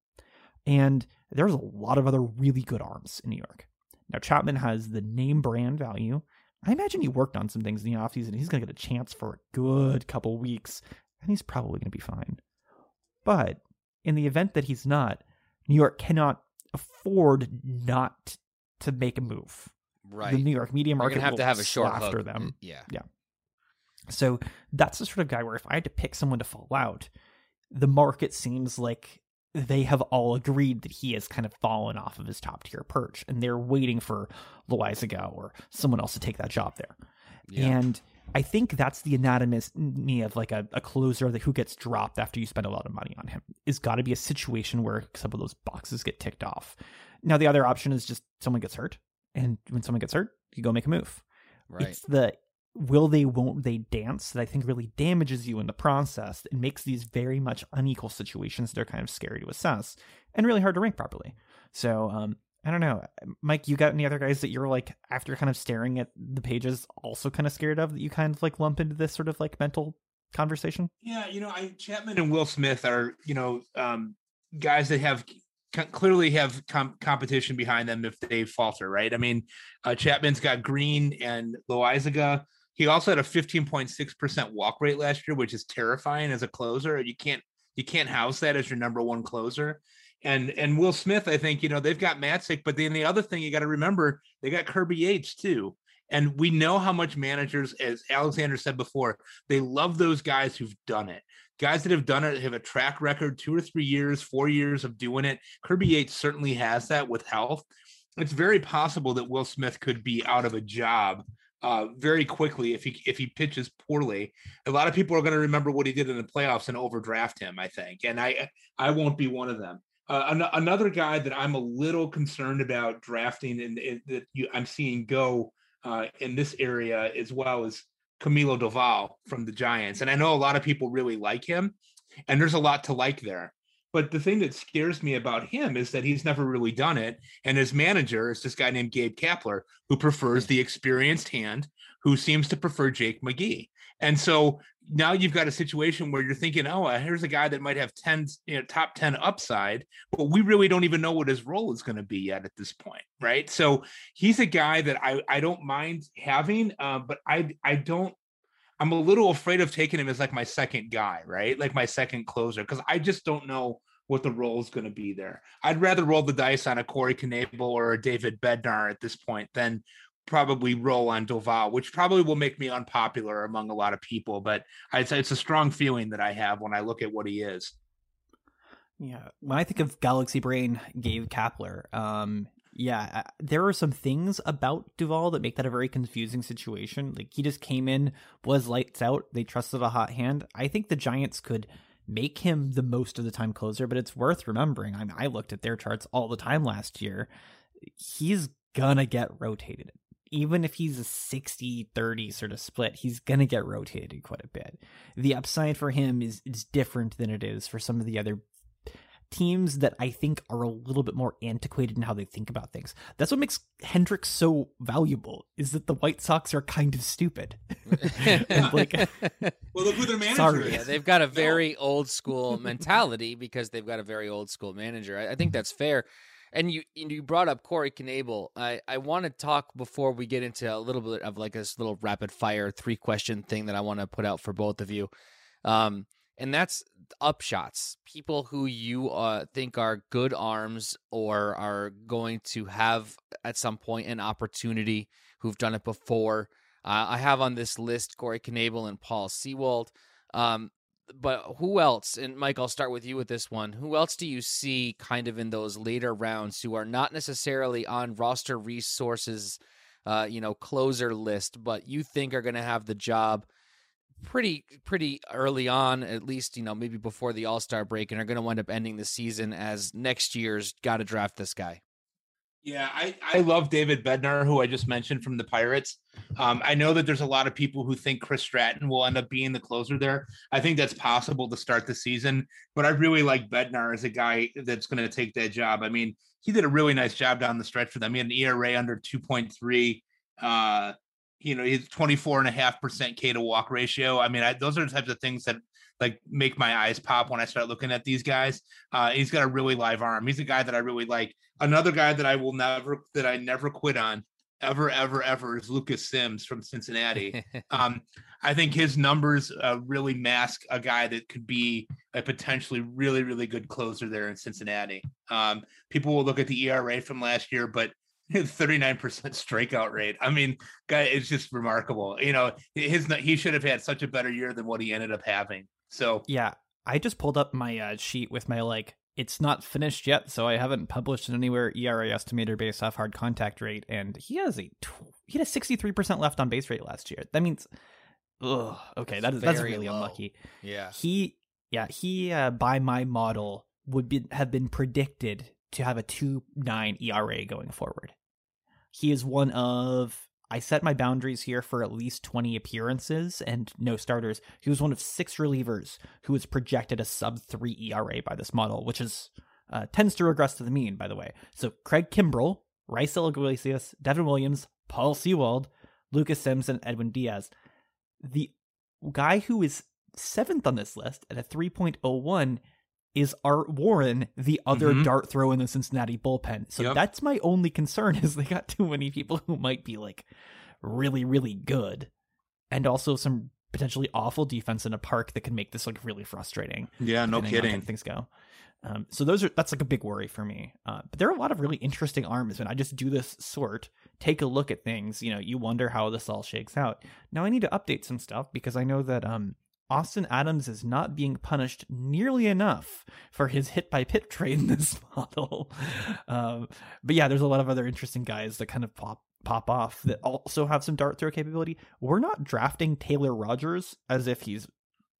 And there's a lot of other really good arms in New York. Now Chapman has the name brand value. I imagine he worked on some things in the offseason. He's going to get a chance for a good couple weeks, and he's probably going to be fine. But in the event that he's not, New York cannot afford not to make a move. Right. The New York media market have to have a short after hook. them. Yeah. Yeah. So that's the sort of guy where if I had to pick someone to fall out, the market seems like they have all agreed that he has kind of fallen off of his top tier perch and they're waiting for Loaisiga or someone else to take that job there. Yeah. And I think that's the anatomy of like a, a closer that who gets dropped after you spend a lot of money on him. Is got to be a situation where some of those boxes get ticked off. Now the other option is just someone gets hurt, and when someone gets hurt, you go make a move. Right. It's the will they won't they dance that I think really damages you in the process and makes these very much unequal situations that are kind of scary to assess and really hard to rank properly. So um, I don't know, Mike. You got any other guys that you're like after kind of staring at the pages, also kind of scared of that you kind of like lump into this sort of like mental conversation? Yeah, you know, I Chapman and Will Smith are you know um, guys that have clearly have com- competition behind them if they falter, right? I mean, uh, Chapman's got Green and Loaisiga. He also had a 15.6% walk rate last year, which is terrifying as a closer. You can't you can't house that as your number one closer. And and Will Smith, I think, you know, they've got Matzek, but then the other thing you got to remember, they got Kirby Yates too. And we know how much managers, as Alexander said before, they love those guys who've done it. Guys that have done it have a track record, two or three years, four years of doing it. Kirby Yates certainly has that with health. It's very possible that Will Smith could be out of a job uh, very quickly if he if he pitches poorly. A lot of people are going to remember what he did in the playoffs and overdraft him. I think, and I I won't be one of them. Uh, an- another guy that I'm a little concerned about drafting and, and that you, I'm seeing go uh, in this area as well as Camilo Doval from the Giants, and I know a lot of people really like him, and there's a lot to like there. But the thing that scares me about him is that he's never really done it. And his manager is this guy named Gabe Kapler, who prefers the experienced hand, who seems to prefer Jake McGee. And so now you've got a situation where you're thinking, oh, uh, here's a guy that might have 10, you know, top 10 upside, but we really don't even know what his role is going to be yet at this point. Right. So he's a guy that I, I don't mind having, uh, but I, I don't I'm a little afraid of taking him as like my second guy, right? Like my second closer, because I just don't know what the role is going to be there. I'd rather roll the dice on a Corey Knebel or a David Bednar at this point than probably roll on Doval, which probably will make me unpopular among a lot of people. But I'd it's a strong feeling that I have when I look at what he is. Yeah, when I think of Galaxy Brain, Gabe Kapler, um, yeah, there are some things about Doval that make that a very confusing situation. Like he just came in, was lights out. They trusted a hot hand. I think the Giants could make him the most of the time closer, but it's worth remembering. I mean, I looked at their charts all the time last year. He's gonna get rotated. Even if he's a 60 30 sort of split, he's going to get rotated quite a bit. The upside for him is, is different than it is for some of the other teams that I think are a little bit more antiquated in how they think about things. That's what makes Hendriks so valuable is that the White Sox are kind of stupid. like, well, look who their manager sorry. is. Yeah, they've got a very no. old school mentality because they've got a very old school manager. I, I think that's fair. And you you brought up Corey Knebel. I, I want to talk before we get into a little bit of like this little rapid fire three question thing that I want to put out for both of you. Um, and that's upshots people who you uh, think are good arms or are going to have at some point an opportunity who've done it before uh, i have on this list corey knebel and paul sewald um, but who else and mike i'll start with you with this one who else do you see kind of in those later rounds who are not necessarily on roster resources uh, you know closer list but you think are going to have the job pretty pretty early on, at least you know maybe before the All Star break, and are going to wind up ending the season as next year's got to draft this guy. Yeah, I, I love David Bednar, who I just mentioned from the Pirates. Um, I know that there's a lot of people who think Chris Stratton will end up being the closer there. I think that's possible to start the season, but I really like Bednar as a guy that's going to take that job. I mean, he did a really nice job down the stretch for them. He had an ERA under 2.3. Uh, you know, he's 24 and a half percent K to walk ratio. I mean, I, those are the types of things that like make my eyes pop when I start looking at these guys. Uh, he's got a really live arm. He's a guy that I really like. Another guy that I will never, that I never quit on ever, ever, ever is Lucas Sims from Cincinnati. um, I think his numbers uh, really mask a guy that could be a potentially really, really good closer there in Cincinnati. Um, people will look at the ERA from last year, but 39% strikeout rate. I mean, guy, it's just remarkable. You know, his he should have had such a better year than what he ended up having. So yeah, I just pulled up my uh, sheet with my like. It's not finished yet, so I haven't published it anywhere. ERA estimator based off hard contact rate, and he has a he had a 63% left on base rate last year. That means, ugh, okay, that is that's really low. unlucky. Yeah, he yeah he uh, by my model would be have been predicted to have a 2 9 ERA going forward. He is one of. I set my boundaries here for at least 20 appearances and no starters. He was one of six relievers who was projected a sub 3 ERA by this model, which is uh, tends to regress to the mean, by the way. So Craig Kimbrel, Raisel Iglesias, Devin Williams, Paul Sewald, Lucas Sims, and Edwin Diaz. The guy who is seventh on this list at a 3.01 is Art Warren the other mm-hmm. dart throw in the Cincinnati bullpen. So yep. that's my only concern is they got too many people who might be like really really good and also some potentially awful defense in a park that can make this like really frustrating. Yeah, no kidding. things go. Um, so those are that's like a big worry for me. Uh, but there are a lot of really interesting arms, and I just do this sort, take a look at things. You know, you wonder how this all shakes out. Now I need to update some stuff because I know that um, Austin Adams is not being punished nearly enough for his hit by pit trade in this model. Um, but yeah, there's a lot of other interesting guys that kind of pop pop off that also have some dart throw capability. We're not drafting Taylor Rogers as if he's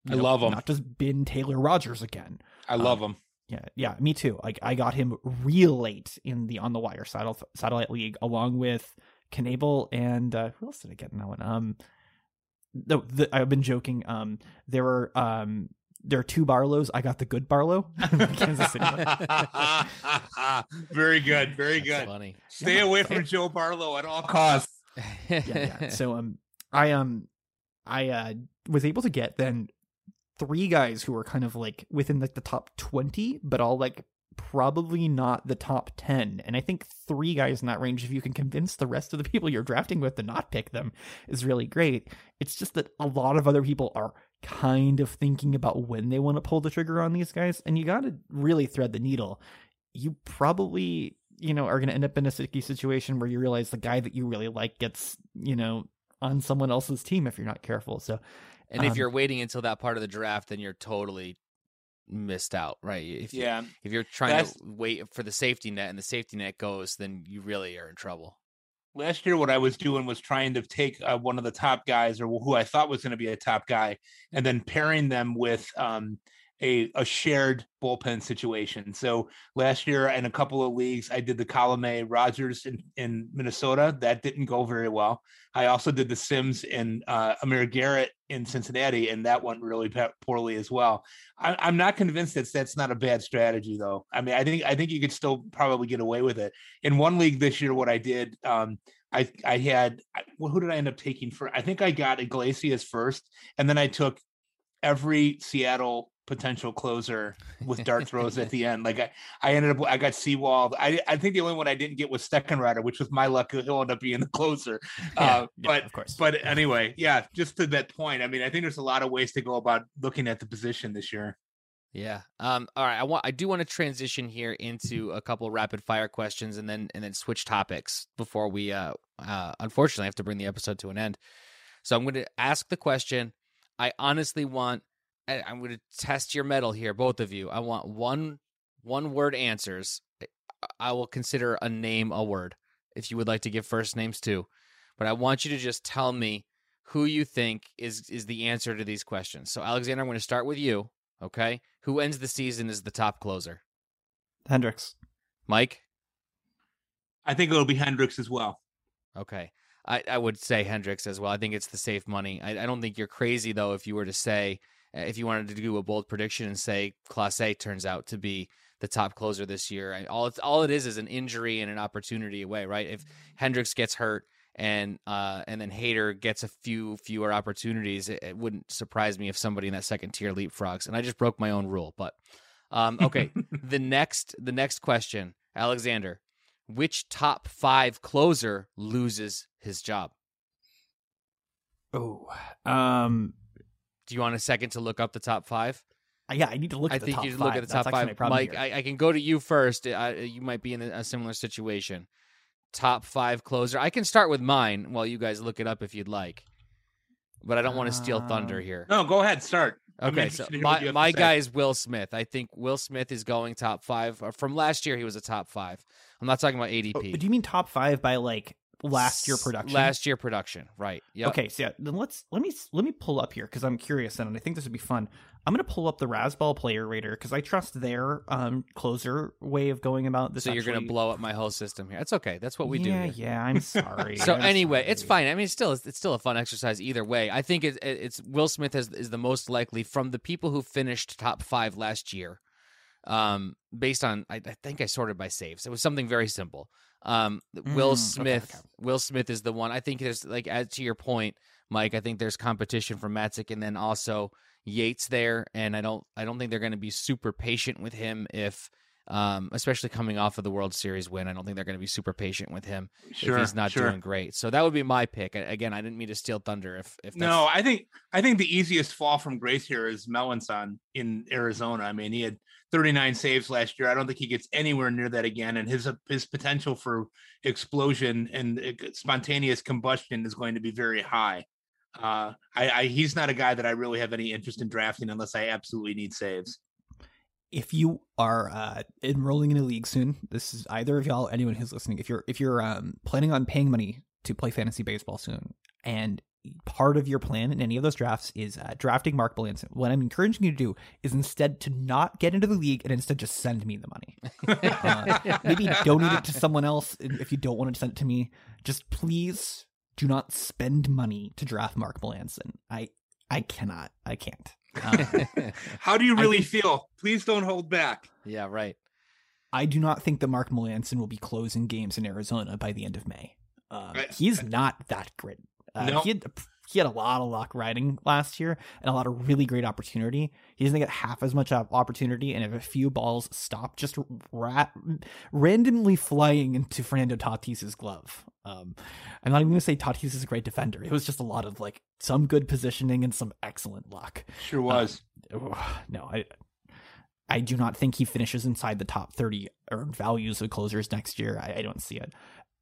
I love him. not just been Taylor Rogers again. I love him. Yeah, yeah, me too. Like I got him real late in the on the wire satellite satellite league, along with Knebel and uh, who else did I get in that one? Um, no, the, I've been joking. Um, there are um there are two Barlows. I got the good Barlow. Kansas City. very good. Very That's good. Funny. Stay away from Joe Barlow at all costs. yeah, yeah. So um, I um, I uh was able to get then three guys who were kind of like within like the top twenty, but all like probably not the top 10 and i think three guys in that range if you can convince the rest of the people you're drafting with to not pick them is really great. It's just that a lot of other people are kind of thinking about when they want to pull the trigger on these guys and you got to really thread the needle. You probably you know are going to end up in a sticky situation where you realize the guy that you really like gets you know on someone else's team if you're not careful so And if Um, you're waiting until that part of the draft, then you're totally missed out, right? If you, Yeah. if you're trying to wait for the safety net and the safety net goes, then you really are in trouble. Last year, what I was doing was trying to take uh, one of the top guys or who I thought was going to be a top guy and then pairing them with um, a, a shared bullpen situation. So last year in a couple of leagues, I did the Colome Rogers in, in Minnesota. That didn't go very well. I also did the Sims in uh, Amir Garrett in Cincinnati, and that went really poorly as well. I, I'm not convinced that that's not a bad strategy, though. I mean, I think I think you could still probably get away with it. In one league this year, what I did, um, I I had well, who did I end up taking for? I think I got Iglesias first, and then I took every Seattle potential closer with dart throws at the end. Like I, I ended up I got Sewald. I I think the only one I didn't get was Steckenrider, which was my luck. He'll end up being the closer. yeah, uh, yeah, but of course but anyway, yeah, just to that point. I mean, I think there's a lot of ways to go about looking at the position this year. Yeah. Um. All right. I want. I do want to transition here into a couple rapid fire questions, and then and then switch topics before we uh, uh unfortunately have to bring the episode to an end. So I'm going to ask the question. I honestly want. I- I'm going to test your metal here, both of you. I want one one word answers. I- I will consider a name a word if you would like to give first names too, but I want you to just tell me who you think is is the answer to these questions. So Alexander, I'm going to start with you. Okay. Who ends the season as the top closer? hendriks Mike? I think it'll be Hendriks as well. Okay. I, I would say Hendriks as well. I think it's the safe money. I, I don't think you're crazy, though, if you were to say, if you wanted to do a bold prediction and say Clase turns out to be the top closer this year. I, all, it's, all it is is an injury and an opportunity away, right? If Hendriks gets hurt and uh, and then Hader gets a few fewer opportunities, it, it wouldn't surprise me if somebody in that second tier leapfrogs. And I just broke my own rule, but um, okay. the next the next question, Alexander, which top five closer loses his job? oh um Do you want a second to look up the top five? yeah i need to look I at the think top you should five. look at the top five. Mike. I, I can go to you first. I, you might be in a, a similar situation. Top five closer. I can start with mine while you guys look it up if you'd like. But I don't want to steal thunder Um, here. No, go ahead, start. Okay, so to hear what my, you have to my guy is Will Smith. I think Will Smith is going top five. Uh, From last year, he was a top five. I'm not talking about ADP. Oh, do you mean top five by like last year production Last year production, right? Yep. Okay, so yeah, then let's let me let me pull up here because I'm curious and I think this would be fun. I'm gonna pull up the Razzball player rater because I trust their um closer way of going about this. So you're gonna blow up my whole system here. That's okay. That's what we do. yeah, here. Yeah, I'm sorry. So I'm anyway, it's fine. I mean, it's still it's still a fun exercise either way. I think it, it- it's Will Smith is is the most likely from the people who finished top five last year. Um, based on I, I think I sorted by saves. It was something very simple. Um, Will Mm, okay, Smith. okay. Will Smith is the one. I think there's like as to your point, Mike. I think there's competition for Matzek and then also Yates there, and I don't I don't think they're going to be super patient with him if um, especially coming off of the World Series win. I don't think they're going to be super patient with him Sure, if he's not sure. doing great. So that would be my pick. Again, I didn't mean to steal thunder. If if that's, No, I think I think the easiest fall from grace here is Melancon in Arizona. I mean, he had 39 saves last year. I don't think he gets anywhere near that again, and his his potential for explosion and spontaneous combustion is going to be very high. Uh, I, I he's not a guy that I really have any interest in drafting unless I absolutely need saves. If you are uh, enrolling in a league soon, this is either of y'all, anyone who's listening. If you're if you're um, planning on paying money to play fantasy baseball soon, and part of your plan in any of those drafts is uh, drafting Mark Melancon, what I'm encouraging you to do is instead to not get into the league and instead just send me the money. Uh, maybe donate it to someone else if you don't want to send it to me. Just please do not spend money to draft Mark Melancon. I I cannot. I can't. Um, How do you I really feel? Please don't hold back. yeah, right. I do not think that Mark Melancon will be closing games in Arizona by the end of May. Uh, I- he's not that great. Uh, No. he, had, he had a lot of luck riding last year and a lot of really great opportunity. He doesn't get half as much opportunity, and if a few balls stop just ra- randomly flying into Fernando Tatis's glove. Um, I'm not even going to say Tatis is a great defender. It was just a lot of like some good positioning and some excellent luck. Sure was. Ugh, no, I I do not think he finishes inside the top 30 earned values of closers next year. I, I don't see it.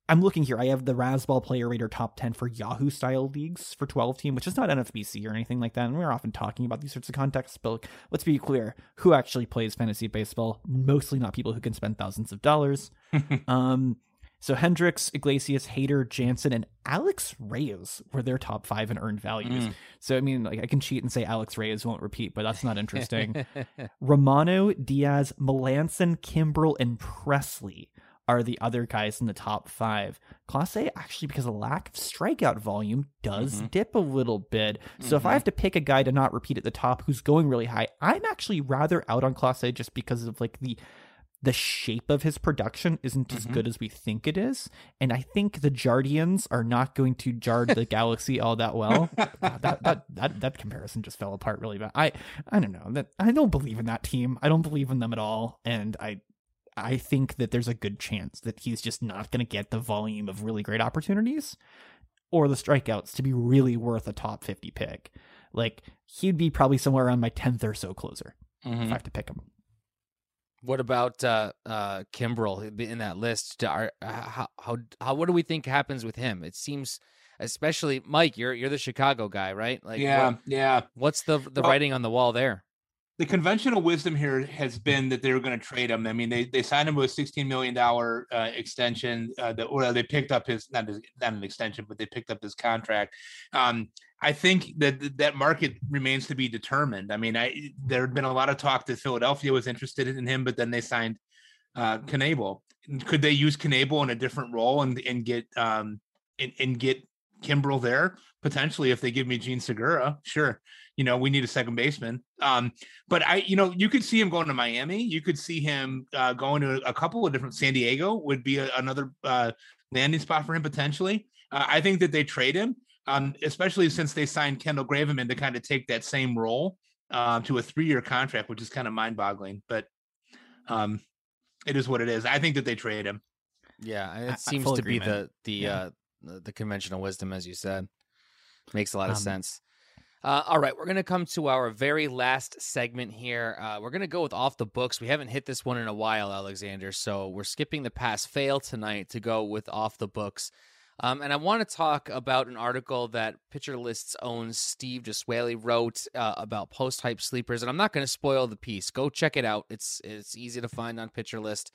I'm looking here. I have the Razzball Player Rater top 10 for Yahoo style leagues for 12 team, which is not NFBC or anything like that. And we're often talking about these sorts of contexts, but like, let's be clear who actually plays fantasy baseball? Mostly not people who can spend thousands of dollars. um, so Hendriks, Iglesias, Hader, Jansen, and Alex Reyes were their top five in earned values. Mm. So I mean, like I can cheat and say Alex Reyes won't repeat, but that's not interesting. Romano, Diaz, Melancon, Kimbrel, and Pressly are the other guys in the top five. Clase, actually, because of lack of strikeout volume, does Mm-hmm. Mhm. dip a little bit. So if I Mhm. have to pick a guy to not repeat at the top who's going really high, I'm actually rather out on Clase just because of like the the shape of his production isn't as Mhm. good as we think it is. And I think the Guardians are not going to jar the galaxy all that well. God, that, that that that comparison just fell apart really bad. I I don't know that I don't believe in that team. I don't believe in them at all, and I I think that there's a good chance that he's just not going to get the volume of really great opportunities or the strikeouts to be really worth a top 50 pick. Like he'd be probably somewhere around my 10th or so closer if Mhm. I have to pick him. What about uh, uh, Kimbrel in that list? Do- Are, uh, how, how how what do we think happens with him? It seems, especially Mike, you're you're the Chicago guy, right? Like, yeah, what- yeah. what's the the Well- writing on the wall there? The conventional wisdom here has been that they were going to trade him. I mean, they they signed him with a sixteen million dollar uh, extension. Uh, they picked up his not his, not an extension, but they picked up his contract. Um, I think that that market remains to be determined. I mean, I there had been a lot of talk that Philadelphia was interested in him, but then they signed uh. Could they use Knebel in a different role and and get um and, and get Kimbrel there potentially if they give me Jean Segura? Sure you know, we need a second baseman. Um, but I, you know, you could see him going to Miami. You could see him uh, going to a couple of different. San Diego would be a, another uh, landing spot for him potentially. Uh, I think that they trade him, um, especially since they signed Kendall Graveman to kind of take that same role um, to a three-year contract, which is kind of mind-boggling. But um, it is what it is. I think that they trade him. Yeah, I- I it seems full to be the the Yeah. uh, the, the conventional wisdom, as you said. Makes a lot of Um, sense. Uh, all right, we're going to come to our very last segment here. Uh, we're going to go with off the books. We haven't hit this one in a while, Alexander. So we're skipping the pass fail tonight to go with off the books. Um, and I want to talk about an article that Pitcher List's own Steve Diswally wrote uh, about post hype sleepers. And I'm not going to spoil the piece. Go check it out. It's it's easy to find on Pitcher List.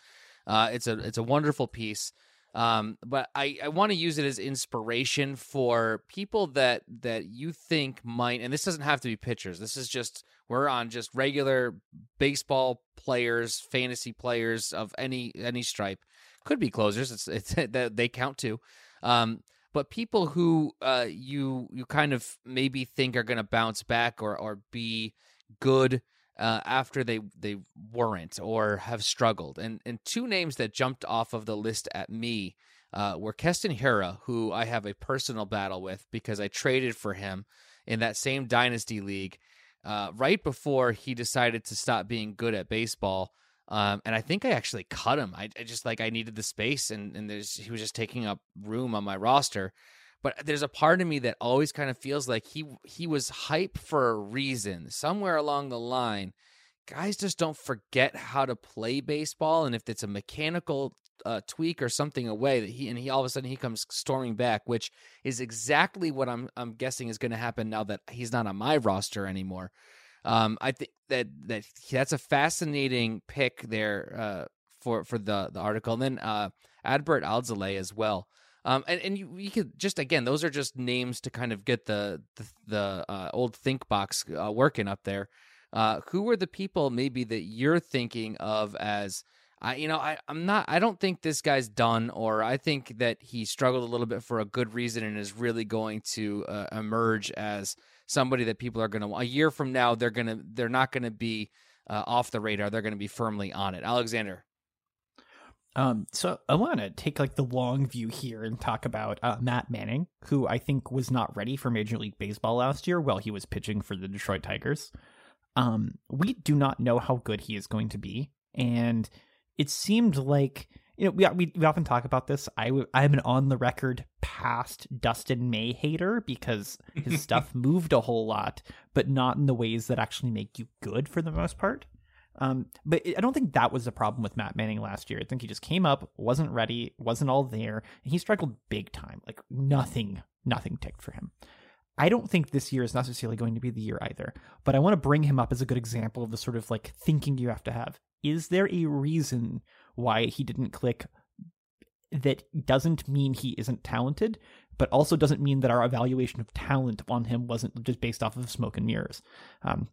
Uh, it's a it's a wonderful piece. Um, but I, I want to use it as inspiration for people that that you think might, and this doesn't have to be pitchers. This is just we're on just regular baseball players, fantasy players of any any stripe. Could be closers. It's it's that they count too. Um, but people who uh you you kind of maybe think are going to bounce back or or be good uh, after they they weren't or have struggled. And and two names that jumped off of the list at me uh, were Keston Hiura, who I have a personal battle with because I traded for him in that same dynasty league uh, right before he decided to stop being good at baseball. Um, and I think I actually cut him. I, I, just like I needed the space, and and he was just taking up room on my roster. But there's a part of me that always kind of feels like he he was hype for a reason. Somewhere along the line, guys just don't forget how to play baseball, and if it's a mechanical uh, tweak or something away that he and he all of a sudden he comes storming back, which is exactly what I'm I'm guessing is going to happen now that he's not on my roster anymore. Um, I think that that that's a fascinating pick there uh, for for the the article, and then uh, Adbert Alzolay as well. Um, and and you, you could just again, those are just names to kind of get the the, the uh, old think box uh, working up there. Uh, who are the people maybe that you're thinking of as I, you know, I, I'm not. I don't think this guy's done, or I think that he struggled a little bit for a good reason and is really going to uh, emerge as somebody that people are going to. A year from now, they're gonna. They're not going to be uh, off the radar. They're going to be firmly on it. Alexander. Um, so I want to take like the long view here and talk about uh, Matt Manning, who I think was not ready for Major League Baseball last year while he was pitching for the Detroit Tigers. Um, we do not know how good he is going to be, and it seemed like you know we, we, we often talk about this. I I'm an on the record past Dustin May hater because his stuff moved a whole lot, but not in the ways that actually make you good for the most part. Um, but I don't think that was the problem with Matt Manning last year. I think he just came up, wasn't ready, wasn't all there, and he struggled big time. Like nothing, nothing ticked for him. I don't think this year is necessarily going to be the year either, but I want to bring him up as a good example of the sort of like thinking you have to have. Is there a reason why he didn't click that doesn't mean he isn't talented, but also doesn't mean that our evaluation of talent on him wasn't just based off of smoke and mirrors? Um,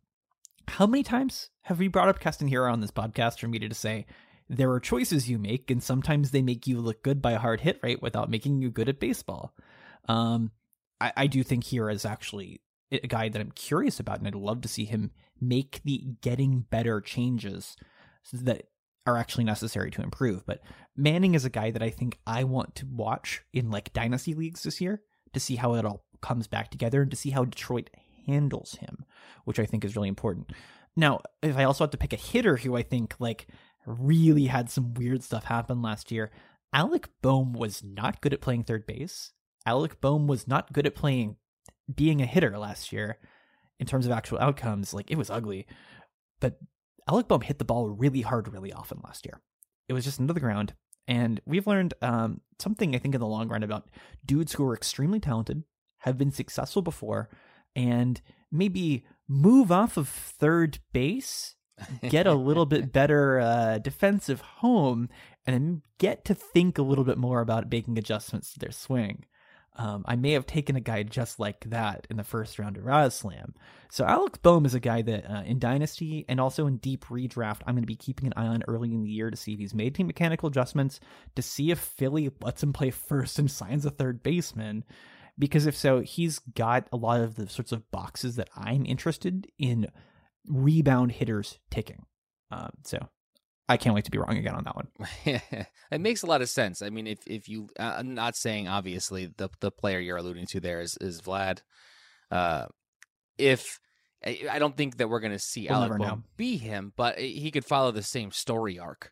how many times have we brought up Castanheira on this podcast for me to say, there are choices you make, and sometimes they make you look good by a hard hit rate without making you good at baseball? Um, I, I do think Hiura is actually a guy that I'm curious about, and I'd love to see him make the getting better changes that are actually necessary to improve. But Manning is a guy that I think I want to watch in like dynasty leagues this year to see how it all comes back together and to see how Detroit handles him, which I think is really important. Now, if I also have to pick a hitter who I think like really had some weird stuff happen last year, Alec Bohm was not good at playing third base. Alec Bohm was not good at playing being a hitter last year in terms of actual outcomes. Like it was ugly. But Alec Bohm hit the ball really hard, really often last year. It was just into the ground. And we've learned um, something, I think, in the long run about dudes who are extremely talented, have been successful before, and maybe move off of third base, get a little bit better uh, defensive home, and get to think a little bit more about making adjustments to their swing. Um, I may have taken a guy just like that in the first round of RazzSlam. So Alex Bohm is a guy that uh, in Dynasty and also in Deep Redraft, I'm going to be keeping an eye on early in the year to see if he's made any mechanical adjustments, to see if Philly lets him play first and signs a third baseman. Because if so, he's got a lot of the sorts of boxes that I'm interested in rebound hitters ticking. Um, so I can't wait to be wrong again on that one. it makes a lot of sense. I mean, if if you, uh, I'm not saying obviously the the player you're alluding to there is is Vlad. Uh, if I don't think that we're going to see we'll Alec Bohm be him, but he could follow the same story arc.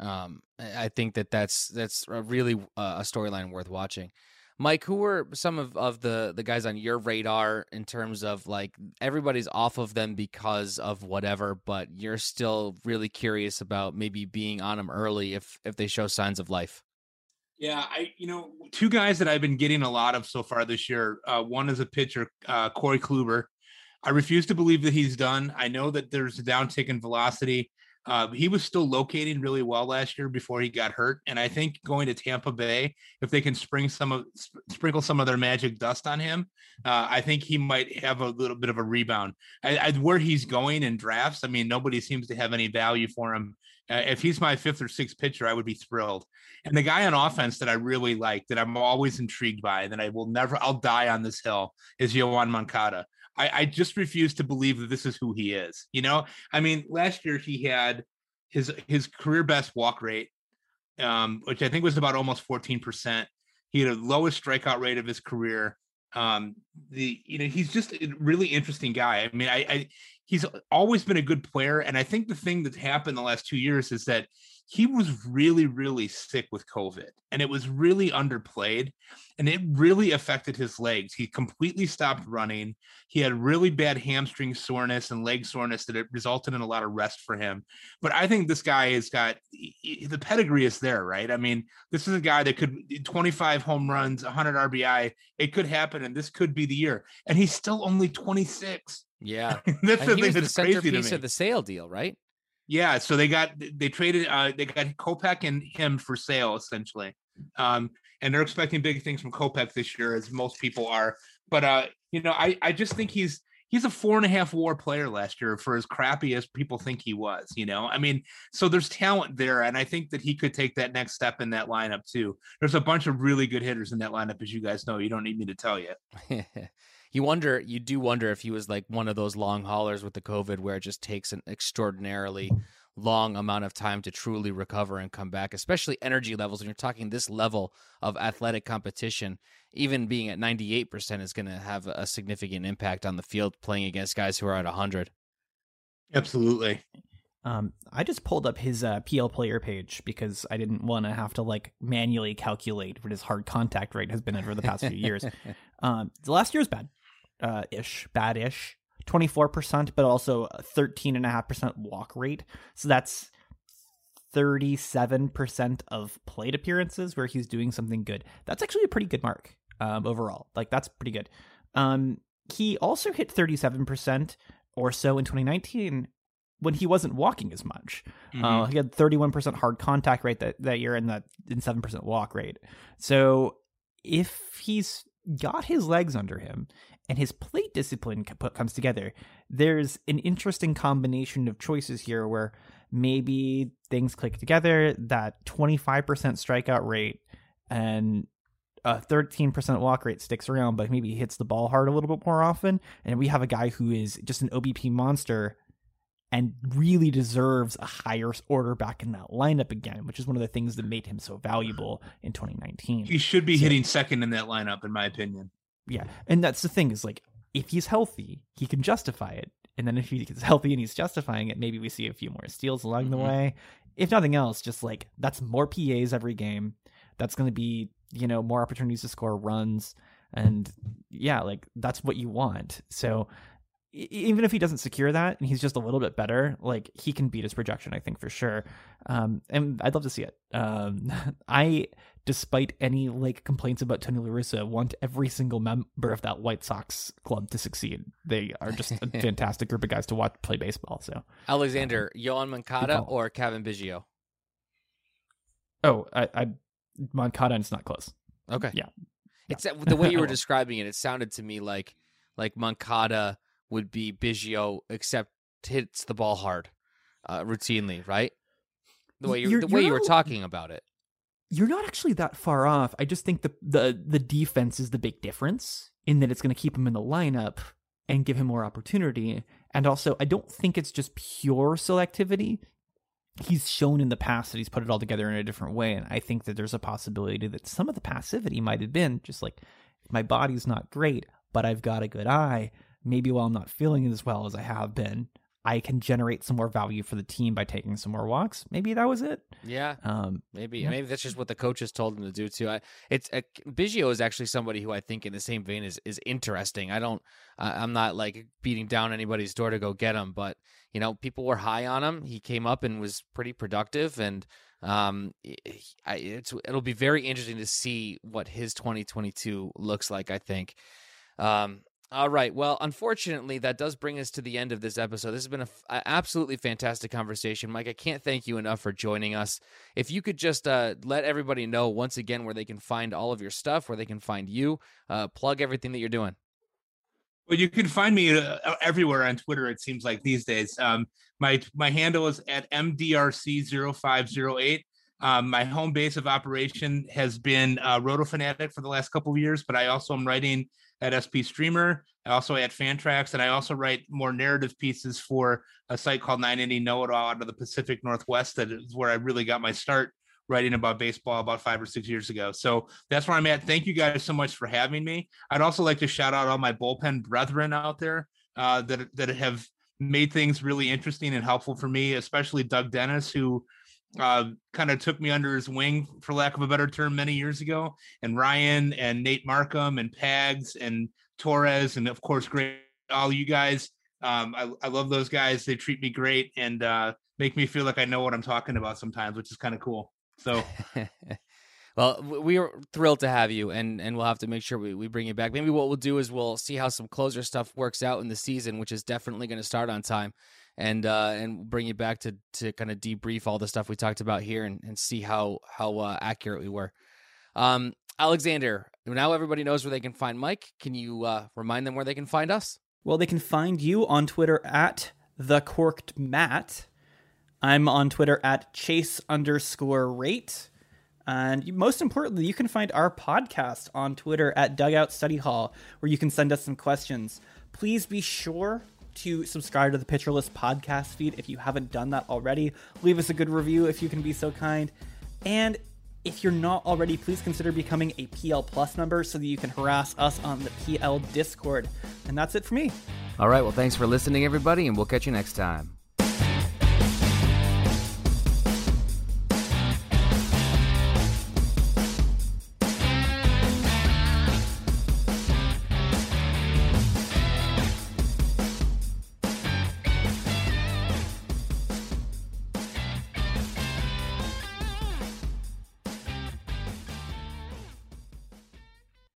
Um, I think that that's that's a really uh, a storyline worth watching. Mike, who were some of, of the, the guys on your radar in terms of like everybody's off of them because of whatever, but you're still really curious about maybe being on them early if if they show signs of life? Yeah, I you know two guys that I've been getting a lot of so far this year. Uh, one is a pitcher, uh, Corey Kluber. I refuse to believe that he's done. I know that there's a downtick in velocity. Uh, he was still locating really well last year before he got hurt, and I think going to Tampa Bay, if they can spring some of sprinkle some of their magic dust on him, uh, I think he might have a little bit of a rebound. I, I, where he's going in drafts, I mean, nobody seems to have any value for him. Uh, if he's my fifth or sixth pitcher, I would be thrilled. And the guy on offense that I really like, that I'm always intrigued by, that I will never, I'll die on this hill, is Yoán Moncada. I, I just refuse to believe that this is who he is. You know, I mean, last year he had his his career best walk rate, um, which I think was about almost 14%. He had a lowest strikeout rate of his career. Um, the you know, he's just a really interesting guy. I mean, I, I he's always been a good player. And I think the thing that's happened the last two years is that he was really, really sick with COVID and it was really underplayed and it really affected his legs. He completely stopped running. He had really bad hamstring soreness and leg soreness that it resulted in a lot of rest for him. But I think this guy has got the pedigree is there, right? I mean, this is a guy that could eh, 25 home runs, 100 RBI. It could happen and this could be the year. And he's still only 26. Yeah. that's And the thing was the that's crazy to me. of the sale deal, right? Yeah, so they got they traded uh they got Kopech and him for sale essentially. Um and they're expecting big things from Kopech this year as most people are. But uh you know, I I just think he's he's a four and a half war player last year for as crappy as people think he was, you know. I mean, so there's talent there and I think that he could take that next step in that lineup too. There's a bunch of really good hitters in that lineup as you guys know. You don't need me to tell you. you wonder, you do wonder if he was like one of those long haulers with the COVID where it just takes an extraordinarily long amount of time to truly recover and come back, especially energy levels. When you're talking this level of athletic competition, even being at 98% is going to have a significant impact on the field playing against guys who are at 100. Absolutely. Um, I just pulled up his uh, PL player page because I didn't want to have to like manually calculate what his hard contact rate has been over the past few years. Um, the last year's bad, uh, ish, bad ish, twenty four percent, but also thirteen and a half percent walk rate. So that's thirty seven percent of plate appearances where he's doing something good. That's actually a pretty good mark um, overall. Like that's pretty good. Um, he also hit thirty seven percent or so in 2019 when he wasn't walking as much. Mm-hmm. Uh, he had 31% hard contact rate that, that year and that and 7% walk rate. So if he's got his legs under him and his plate discipline comes together, there's an interesting combination of choices here where maybe things click together. That 25% strikeout rate and a 13% walk rate sticks around, but maybe he hits the ball hard a little bit more often. And we have a guy who is just an OBP monster and really deserves a higher order back in that lineup again, which is one of the things that made him so valuable in 2019. He should be So- hitting second in that lineup, in my opinion. Yeah. And that's the thing is like, if he's healthy, he can justify it. And then if he's healthy and he's justifying it, maybe we see a few more steals along the Mhm. way. If nothing else, just like that's more PAs every game. That's going to be, you know, more opportunities to score runs. And yeah, like that's what you want. So even if he doesn't secure that and he's just a little bit better, like he can beat his projection, I think for sure. Um, and I'd love to see it. Um, I, despite any like complaints about Tony La Russa, want every single member of that White Sox club to succeed. They are just a fantastic group of guys to watch play baseball. So, Alexander, Yoán Moncada or Cavan Biggio? oh, I, I Moncada, and it's not close. Okay. Yeah. It's the way you were describing it. It sounded to me like like Moncada would be Biggio, except hits the ball hard, uh, routinely, right? The way you the way you were talking about it. You're not actually that far off. I just think the the the defense is the big difference in that it's going to keep him in the lineup and give him more opportunity. And also, I don't think it's just pure selectivity. He's shown in the past that he's put it all together in a different way, and I think that there's a possibility that some of the passivity might have been just like my body's not great, but I've got a good eye. Maybe while I'm not feeling as well as I have been, I can generate some more value for the team by taking some more walks. Maybe that was it. Yeah, Um, maybe Yeah. maybe that's just what the coaches told him to do too. I, it's uh, Biggio is actually somebody who I think in the same vein is is interesting. I don't, uh, I'm not like beating down anybody's door to go get him, but you know, people were high on him. He came up and was pretty productive, and um, I, it's it'll be very interesting to see what his 2022 looks like. I think. Um, all right. Well, unfortunately, that does bring us to the end of this episode. This has been an absolutely fantastic conversation, Mike. I can't thank you enough for joining us. If you could just uh, let everybody know once again where they can find all of your stuff, where they can find you, uh, plug everything that you're doing. Well, you can find me uh, everywhere on Twitter. It seems like these days. Um, my my handle is at mdrc0508. Um, my home base of operation has been uh, RotoFanatic for the last couple of years, but I also am writing at SP Streamer. I also at Fantrax, and I also write more narrative pieces for a site called 980 Know It All out of the Pacific Northwest. That is where I really got my start writing about baseball about five or six years ago. So that's where I'm at. Thank you guys so much for having me. I'd also like to shout out all my bullpen brethren out there uh, that that have made things really interesting and helpful for me, especially Doug Dennis, who uh, kind of took me under his wing, for lack of a better term, many years ago, and Ryan and Nate Markham and Pags and Torres, and of course, great all you guys. Um, I, I love those guys. They treat me great and uh, make me feel like I know what I'm talking about sometimes, which is kind of cool. So Well, we are thrilled to have you, and and we'll have to make sure we, we bring you back. Maybe what we'll do is we'll see how some closer stuff works out in the season, which is definitely going to start on time, and uh, and bring you back to to kind of debrief all the stuff we talked about here and, and see how how uh, accurate we were. Um, Alexander, now everybody knows where they can find Mike. Can you uh, remind them where they can find us? Well, they can find you on Twitter at the corked Matt. I'm on Twitter at chase underscore rate. And most importantly, you can find our podcast on Twitter at Dugout Study Hall, where you can send us some questions. Please be sure to subscribe to the Pitcher List podcast feed if you haven't done that already. Leave us a good review if you can be so kind. And if you're not already, please consider becoming a PL Plus member so that you can harass us on the PL Discord. And that's it for me. All right. Well, thanks for listening, everybody, and we'll catch you next time.